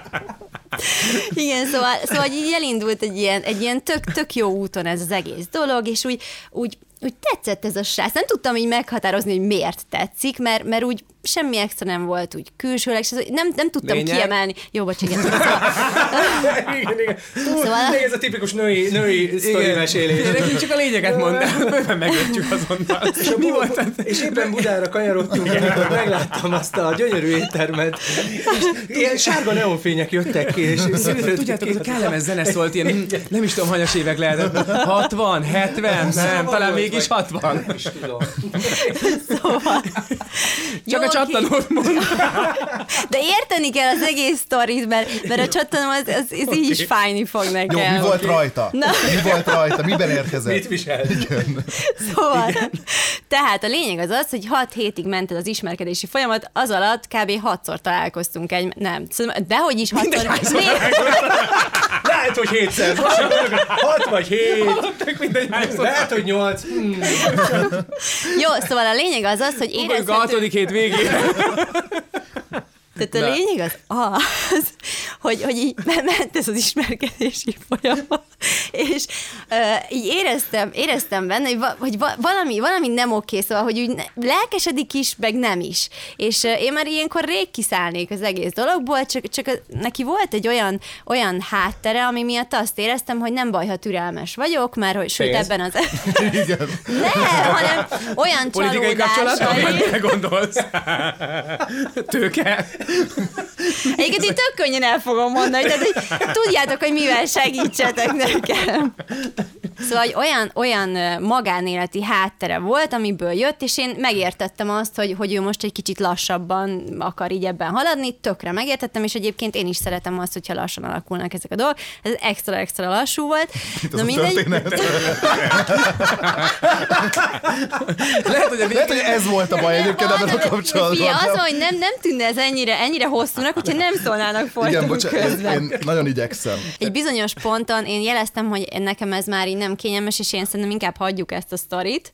Speaker 1: Igen, szóval, szóval így elindult egy ilyen, egy ilyen tök, tök jó úton ez az egész dolog, és úgy, úgy, úgy tetszett ez a srác. Nem tudtam így meghatározni, hogy miért tetszik, mert, mert úgy semmi extra nem volt úgy külsőleg, és nem, nem tudtam
Speaker 2: Lényeg?
Speaker 1: kiemelni. Jó, bocs, igen. Szóval,
Speaker 4: igen, igen.
Speaker 1: Szóval-
Speaker 4: Még ez a tipikus női, női mesélés.
Speaker 2: Nekünk csak a lényeget mondtam, bőven megértjük azonnal. Mi volt?
Speaker 4: És éppen Budára kanyarodtunk, amikor megláttam azt a gyönyörű éttermet. És ilyen sárga neonfények jöttek ki, és
Speaker 2: Tudjátok, ez a kellemes zene szólt ilyen, hm, nem is tudom, hanyas évek lehetett. 60, 70, nem, talán
Speaker 4: volt,
Speaker 2: mégis
Speaker 4: vagy-
Speaker 2: 60.
Speaker 4: Nem is tudom.
Speaker 1: szóval.
Speaker 2: Csak a
Speaker 1: Jó,
Speaker 2: csattanót mondom.
Speaker 1: De érteni kell az egész sztorit, mert, mert a csattanó az, az, az így is fájni fog
Speaker 3: Jó,
Speaker 1: nekem.
Speaker 3: mi volt rajta?
Speaker 1: Na.
Speaker 3: Mi volt rajta? Miben érkezett?
Speaker 4: Mit visel?
Speaker 1: Szóval, tehát a lényeg az az, hogy 6 hétig ment az ismerkedési folyamat, az alatt kb. 6-szor találkoztunk egy, nem, szóval, dehogy is 6-szor.
Speaker 4: Lehet, hogy hétszer. Most sem mondok, Hat vagy hét.
Speaker 2: Tök mindegy, hányszor.
Speaker 4: Lehet, hogy nyolc. Hmm.
Speaker 1: Jó, szóval a lényeg az az, hogy
Speaker 2: Ugorjunk a hatodik hét végére.
Speaker 1: Tehát a lényeg az az, hogy, hogy így ment ez az ismerkedési folyamat, és uh, így éreztem, éreztem benne, hogy, va, hogy va, valami, valami nem oké, szóval, hogy úgy lelkesedik is, meg nem is. És uh, én már ilyenkor rég kiszállnék az egész dologból, csak, csak a- neki volt egy olyan, olyan háttere, ami miatt azt éreztem, hogy nem baj, ha türelmes vagyok, mert hogy sőt
Speaker 4: Pénz.
Speaker 1: ebben az...
Speaker 3: Igen.
Speaker 1: Nem, hanem olyan
Speaker 2: Politikai kapcsolat,
Speaker 1: csalódásai.
Speaker 2: amire gondolsz. Tőke.
Speaker 1: Egyébként így tök könnyen el fogom mondani, tehát hogy tudjátok, hogy mivel segítsetek nekem. Szóval hogy olyan, olyan magánéleti háttere volt, amiből jött, és én megértettem azt, hogy, hogy ő most egy kicsit lassabban akar így ebben haladni, tökre megértettem, és egyébként én is szeretem azt, hogyha lassan alakulnak ezek a dolgok. Ez extra-extra lassú volt.
Speaker 3: Ez a történet.
Speaker 2: Lehet, hogy a
Speaker 3: Lehet, hogy ez volt a baj egyébként ebben a kapcsolatban.
Speaker 1: Fia, az, hogy nem, nem tűnne ez ennyire, ennyire hosszúnak, hogyha nem szólnának
Speaker 3: Igen,
Speaker 1: folyton
Speaker 3: bocsánat,
Speaker 1: közben.
Speaker 3: én nagyon igyekszem.
Speaker 1: Egy bizonyos ponton én jeleztem, hogy nekem ez már így nem kényelmes, és én szerintem inkább hagyjuk ezt a sztorit,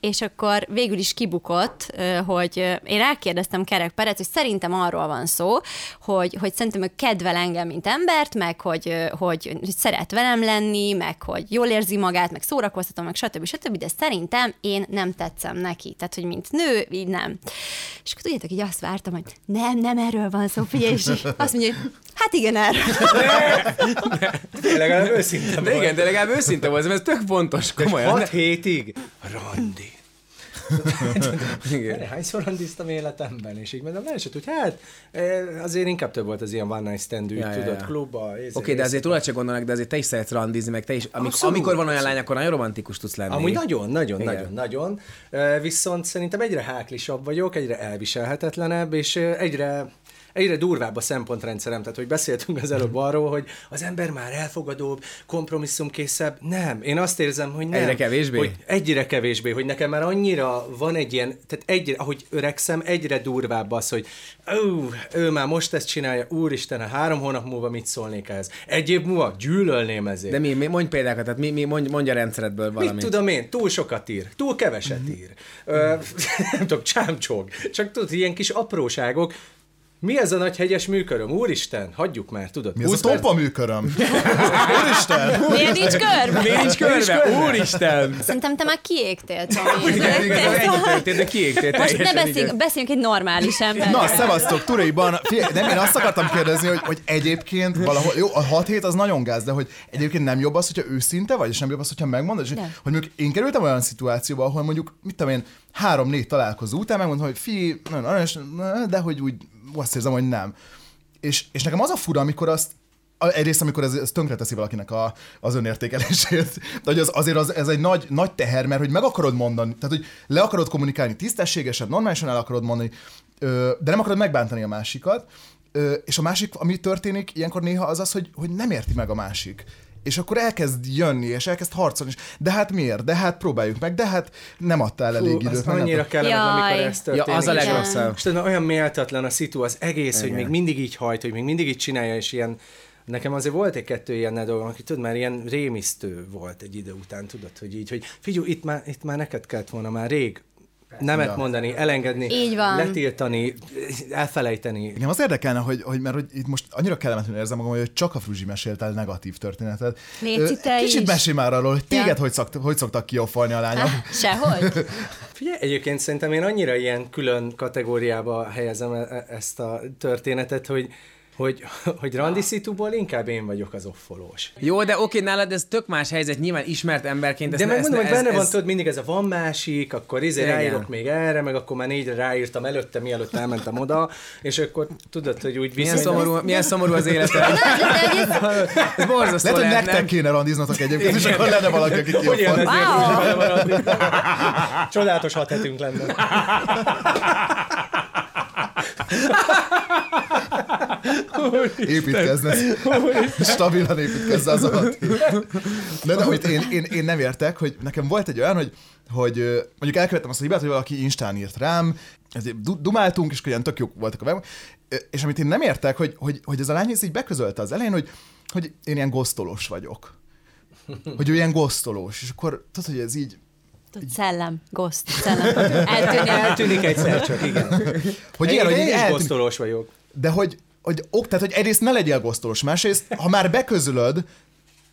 Speaker 1: és akkor végül is kibukott, hogy én rákérdeztem Kerek Perec, hogy szerintem arról van szó, hogy, hogy szerintem ő kedvel engem, mint embert, meg hogy, hogy, hogy szeret velem lenni, meg hogy jól érzi magát, meg szórakoztatom, meg stb. stb. De szerintem én nem tetszem neki. Tehát, hogy mint nő, így nem. És akkor tudjátok, így azt vártam, hogy nem, nem erről van szó, figyelj, és azt mondja, hogy hát igen, erről.
Speaker 4: Legalább őszinte
Speaker 2: De igen, de legalább őszinte volt, ez tök fontos, komolyan.
Speaker 4: Hat
Speaker 2: Ne-
Speaker 4: hétig randi. Hányszor randiztam életemben, és így mondom, leesett, hogy hát eh, azért inkább több volt az ilyen one night stand
Speaker 2: Ja,
Speaker 4: ja,
Speaker 2: ja,
Speaker 4: tudod,
Speaker 2: ja.
Speaker 4: klubba.
Speaker 2: Oké, okay, de azért se gondolnak, de azért te is szeretsz randizni, meg te is, amik,
Speaker 4: Abszolút,
Speaker 2: amikor van olyan lány, akkor nagyon romantikus tudsz lenni.
Speaker 4: Amúgy nagyon, nagyon,
Speaker 2: Igen.
Speaker 4: nagyon, nagyon. Eh, Viszont szerintem egyre háklisabb vagyok, egyre elviselhetetlenebb, és eh, egyre egyre durvább a szempontrendszerem, tehát hogy beszéltünk az előbb arról, hogy az ember már elfogadóbb, kompromisszumkészebb. Nem, én azt érzem, hogy nem.
Speaker 2: Egyre kevésbé?
Speaker 4: Hogy egyre kevésbé, hogy nekem már annyira van egy ilyen, tehát egyre, ahogy öregszem, egyre durvább az, hogy ó, ő már most ezt csinálja, úristen, a három hónap múlva mit szólnék ehhez? Egy év múlva gyűlölném ezért.
Speaker 2: De mi, mi, mondj példákat, tehát mi, mi mondj, mondj a rendszeredből valamit.
Speaker 4: Mit tudom én, túl sokat ír, túl keveset ír. Ö, nem tudom, csámcsog. Csak tudod, ilyen kis apróságok. Mi ez a nagy hegyes műköröm? Úristen, hagyjuk már, tudod.
Speaker 3: Mi ez a
Speaker 4: 20 perc-
Speaker 3: tompa műköröm? Úristen!
Speaker 1: Miért nincs körbe?
Speaker 2: Miért nincs körbe? Úristen!
Speaker 1: Szerintem te már kiégtél, Tomi.
Speaker 2: Igen, de kiégtél
Speaker 1: Most ne beszéljünk, beszéljünk egy normális emberről.
Speaker 3: Na, szevasztok. Figyelj, nem, én azt akartam kérdezni, hogy, hogy egyébként valahol, jó, a 6 hét az nagyon gáz, de hogy egyébként nem jobb az, hogyha őszinte vagy, és nem jobb az, hogyha megmondod, és
Speaker 1: Nem.
Speaker 3: hogy mondjuk én kerültem olyan szituációba, ahol mondjuk, mit tudom én, három-négy találkozó után megmondom, hogy fi, nagyon aranyos, de hogy úgy azt érzem, hogy nem. És, és nekem az a fura, amikor azt egyrészt, amikor ez, ez tönkreteszi valakinek a, az önértékelését, de hogy az, azért az, ez egy nagy, nagy teher, mert hogy meg akarod mondani, tehát hogy le akarod kommunikálni tisztességesen, normálisan el akarod mondani, de nem akarod megbántani a másikat, és a másik, ami történik ilyenkor néha az az, hogy, hogy nem érti meg a másik. És akkor elkezd jönni, és elkezd harcolni, és de hát miért? De hát próbáljuk meg, de hát nem adtál elég
Speaker 4: Hú,
Speaker 3: időt. meg nem
Speaker 4: annyira
Speaker 1: Jaj.
Speaker 4: amikor ez történik.
Speaker 2: Ja, az a
Speaker 4: és-
Speaker 2: legrosszabb.
Speaker 4: És tudod, olyan méltatlan a szitu, az egész, hogy
Speaker 2: Igen.
Speaker 4: még mindig így hajt, hogy még mindig így csinálja, és ilyen Nekem azért volt egy-kettő ilyen dolgom, aki tudod, már ilyen rémisztő volt egy idő után, tudod, hogy így, hogy figyelj, itt már, itt már neked kellett volna már rég nemet
Speaker 3: Ja.
Speaker 4: mondani, elengedni,
Speaker 1: Így van.
Speaker 4: letiltani, elfelejteni.
Speaker 3: Igen, az érdekelne, hogy, hogy mert hogy itt most annyira kellemetlenül érzem magam, hogy csak a Fruzsi mesélt el negatív történetet.
Speaker 1: Léci,
Speaker 3: Ö,
Speaker 1: te
Speaker 3: Kicsit
Speaker 1: is.
Speaker 3: mesélj már arról, hogy téged
Speaker 1: Ja.
Speaker 3: hogy, szokta, hogy szoktak kiofalni a lányok.
Speaker 1: Sehogy?
Speaker 4: Figyelj, egyébként szerintem én annyira ilyen külön kategóriába helyezem e- e- ezt a történetet, hogy hogy, hogy randi szituból inkább én vagyok az offolós.
Speaker 2: Jó, de oké, nálad ez tök más helyzet, nyilván ismert emberként.
Speaker 4: De megmondom, hogy
Speaker 2: ne-
Speaker 4: benne
Speaker 2: ez,
Speaker 4: van, tudod, mindig ez a van másik, akkor izé ráírok még erre, meg akkor már négyre ráírtam előtte, mielőtt elmentem oda, és akkor tudod, hogy úgy
Speaker 2: Milyen
Speaker 4: viszonylag-
Speaker 2: szomorú, milyen szomorú az életed. Ez borzasztó
Speaker 3: Lehet, hogy nektek
Speaker 2: nem?
Speaker 3: kéne randiznatok egyébként, és akkor lenne valaki, aki
Speaker 4: élveznél
Speaker 1: Wow.
Speaker 4: Csodálatos hat hetünk lenne.
Speaker 3: építkezne. Stabilan építkezze az alatt. De, de amit én, én, én nem értek, hogy nekem volt egy olyan, hogy, hogy mondjuk elkövettem azt a hibát, hogy valaki Instán írt rám, ezért du- dumáltunk, és akkor ilyen tök jók voltak a web, és amit én nem értek, hogy, hogy, hogy ez a lány így beközölte az elején, hogy, hogy én ilyen gosztolós vagyok. Hogy ő ilyen gosztolós, és akkor tudod, hogy ez így,
Speaker 1: Tudod, Szellem, ghost, szellem. Eltűnni.
Speaker 4: Eltűnik egyszer csak, igen.
Speaker 3: hogy ilyen, hogy
Speaker 4: én
Speaker 3: így
Speaker 4: is
Speaker 3: eltűnik.
Speaker 4: gosztolós vagyok.
Speaker 3: De hogy, hogy ok, tehát, hogy egyrészt ne legyél gosztolós, másrészt, ha már beközölöd,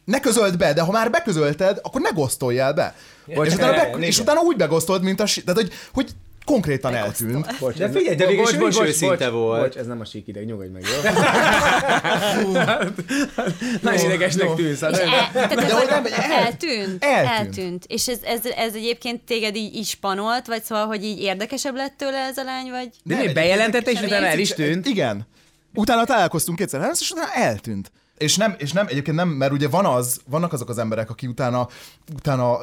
Speaker 3: ne közöld be, de ha már beközölted, akkor ne gosztoljál be.
Speaker 4: Ja,
Speaker 3: és, utána be, és utána úgy begosztold, mint a... Tehát, hogy, hogy konkrétan eltűnt.
Speaker 2: Bocs,
Speaker 4: De
Speaker 2: ez-
Speaker 4: figyelj, de végül is
Speaker 2: bocs, bocs, bocs,
Speaker 4: őszinte
Speaker 2: bocs,
Speaker 4: volt.
Speaker 2: Bocs, ez nem a sík ideg, nyugodj meg, jó? Nagyon idegesnek tűnsz. hát
Speaker 3: De hogy nem, el-
Speaker 1: eltűnt,
Speaker 3: eltűnt.
Speaker 1: És ez, ez, ez egyébként téged így is panolt, vagy szóval, hogy így érdekesebb lett tőle ez a lány, vagy?
Speaker 2: De mi bejelentette, és utána el is tűnt.
Speaker 3: Igen. Utána találkoztunk kétszer, először, és utána eltűnt. És nem, és nem, egyébként nem, mert ugye van az, vannak azok az emberek, akik utána, utána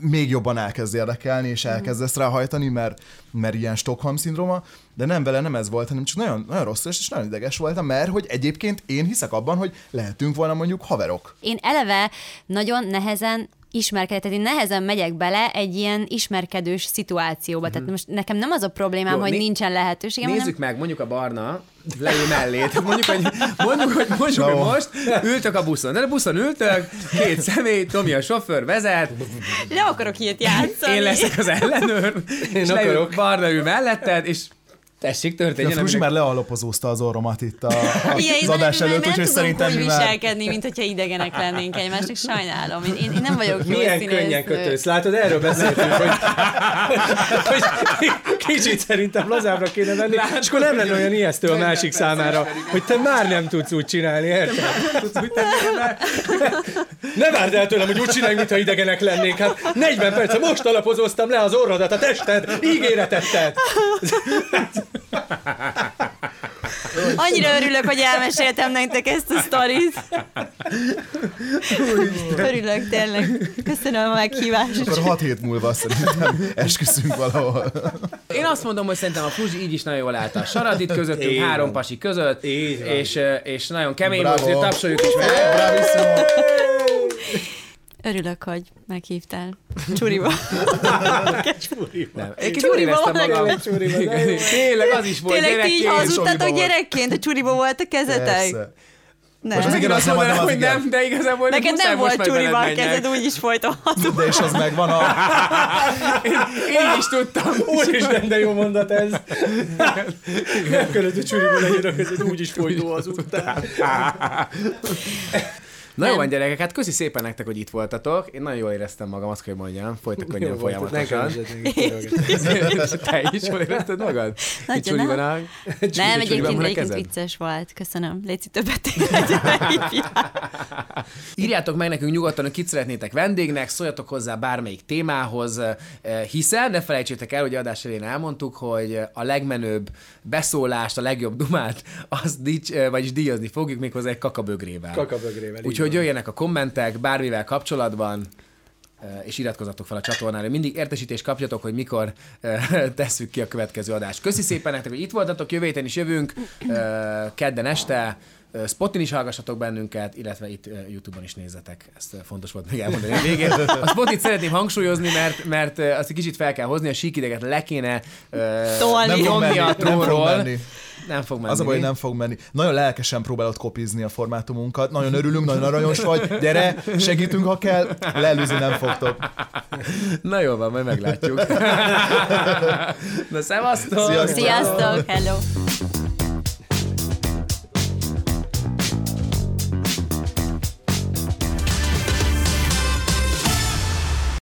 Speaker 3: még jobban elkezd érdekelni, és elkezd ezt ráhajtani, mert, mert ilyen Stockholm-szindróma, de nem vele nem ez volt, hanem csak nagyon, nagyon rossz, és nagyon ideges voltam, mert hogy egyébként én hiszek abban, hogy lehetünk volna mondjuk haverok.
Speaker 1: Én eleve nagyon nehezen ismerkedek, tehát én nehezen megyek bele egy ilyen ismerkedős szituációba. Tehát most nekem nem az a problémám,
Speaker 2: Jó,
Speaker 1: hogy
Speaker 2: né-
Speaker 1: nincsen lehetőségem,
Speaker 2: Nézzük meg, mondjuk a barna leül mellé. Mondjuk, hogy, mondjuk, hogy, mondjuk, hogy most ültök a buszon. De a buszon ültök, két személy, Tomi a sofőr vezet,
Speaker 1: le akarok ilyet játszani.
Speaker 2: én leszek az ellenőr, és leül,
Speaker 4: akarok.
Speaker 2: barna ül melletted, és tessék,
Speaker 3: A
Speaker 2: történjen.
Speaker 3: Fruzsi
Speaker 2: aminek-
Speaker 3: már lealapozózta az orromat itt a,
Speaker 1: Igen,
Speaker 3: az adás
Speaker 1: nem,
Speaker 3: előtt,
Speaker 1: nem
Speaker 3: úgyhogy
Speaker 1: tudom
Speaker 3: szerintem
Speaker 1: úgy
Speaker 3: mi már...
Speaker 1: viselkedni, mint hogyha idegenek lennénk egymásnak. Sajnálom. Én, én, én nem vagyok jó
Speaker 4: Milyen
Speaker 1: színésznő.
Speaker 4: könnyen kötősz. Látod, erről beszéltünk, hogy, hogy kicsit szerintem lazábbra kéne venni, és akkor nem lenne olyan ijesztő a másik számára, hogy te már nem tudsz úgy csinálni, érted? Ne várd el tőlem, hogy úgy csinálj, mintha idegenek lennénk. Hát 40 perce most alapozoztam le az orrodat, a tested, ígéretet tett.
Speaker 1: Annyira örülök, hogy elmeséltem nektek ezt a sztorit. Örülök, tényleg. Köszönöm a meghívást.
Speaker 3: Akkor hat hét múlva szerintem esküszünk valahol.
Speaker 2: Én azt mondom, hogy szerintem a Fruzsi így is nagyon jól állta a sarat itt közöttünk,
Speaker 4: van.
Speaker 2: három pasi között, és, és nagyon kemény
Speaker 3: Bravo.
Speaker 2: volt, hogy tapsoljuk is vele.
Speaker 3: Bravissimo!
Speaker 1: Örülök, hogy meghívtál. Csuriba.
Speaker 2: Nem. Én
Speaker 1: Csuriba
Speaker 2: magam.
Speaker 4: Csuriba,
Speaker 2: Tényleg az is volt
Speaker 1: Tényleg ti
Speaker 2: gyerekként.
Speaker 1: hazudtatok
Speaker 3: Csuriba volt.
Speaker 1: gyerekként, a csuriba volt a kezetek?
Speaker 3: Persze.
Speaker 1: Nem.
Speaker 3: Most igen,
Speaker 2: Azt mondanám, hogy nem, de igazából
Speaker 1: Neked nem volt csuriba a kezed, úgyis folyton
Speaker 3: De és az megvan a...
Speaker 2: Én is tudtam.
Speaker 4: Úristen, de jó mondat ez. Nem kellett, hogy csuriba legyen a kezed, úgyis folytó az után.
Speaker 2: Na jó van gyerekek, hát köszi szépen nektek, hogy itt voltatok. Én nagyon jól éreztem magam, azt kell, hogy mondjam. Folytakodjon
Speaker 4: volt,
Speaker 2: folyamatosan.
Speaker 4: nekem
Speaker 2: Te is jól érezted magad?
Speaker 1: Nagyon, nem? Nem, egyébként, egyébként vicces volt. Köszönöm. Léci többet.
Speaker 2: Írjátok meg nekünk nyugodtan, hogy kit szeretnétek vendégnek, szóljatok hozzá bármelyik témához, eh, hiszen ne felejtsétek el, hogy adás elén elmondtuk, hogy a legmenőbb beszólást, a legjobb dumát, azt dics, eh, vagyis díjazni fogjuk méghozzá egy kakabögrével.
Speaker 4: Kakabögrével, így
Speaker 2: Úgyhogy jöjjenek a kommentek bármivel kapcsolatban, és iratkozzatok fel a csatornára. Mindig értesítést kapjatok, hogy mikor tesszük ki a következő adást. Köszi szépen nektek, hogy itt voltatok, jövő héten is jövünk, kedden este, Spotin is hallgassatok bennünket, illetve itt YouTube-on is nézzetek. Ezt fontos volt még elmondani a végén. A Spotit szeretném hangsúlyozni, mert, mert azt egy kicsit fel kell hozni, a síkideget le kéne
Speaker 1: Tolni.
Speaker 3: Nem fog
Speaker 2: nyomni
Speaker 3: menni,
Speaker 2: a
Speaker 3: nem fog
Speaker 2: trónról.
Speaker 3: menni.
Speaker 2: Nem fog menni.
Speaker 3: Az a baj, nem fog menni. Nagyon lelkesen próbálod kopizni a formátumunkat. Nagyon örülünk, nagyon aranyos vagy. Gyere, segítünk, ha kell. Lelőzni nem fogtok.
Speaker 2: Na jó van, majd meglátjuk. Na szevasztok!
Speaker 3: Sziasztok!
Speaker 1: Sziasztok, hello!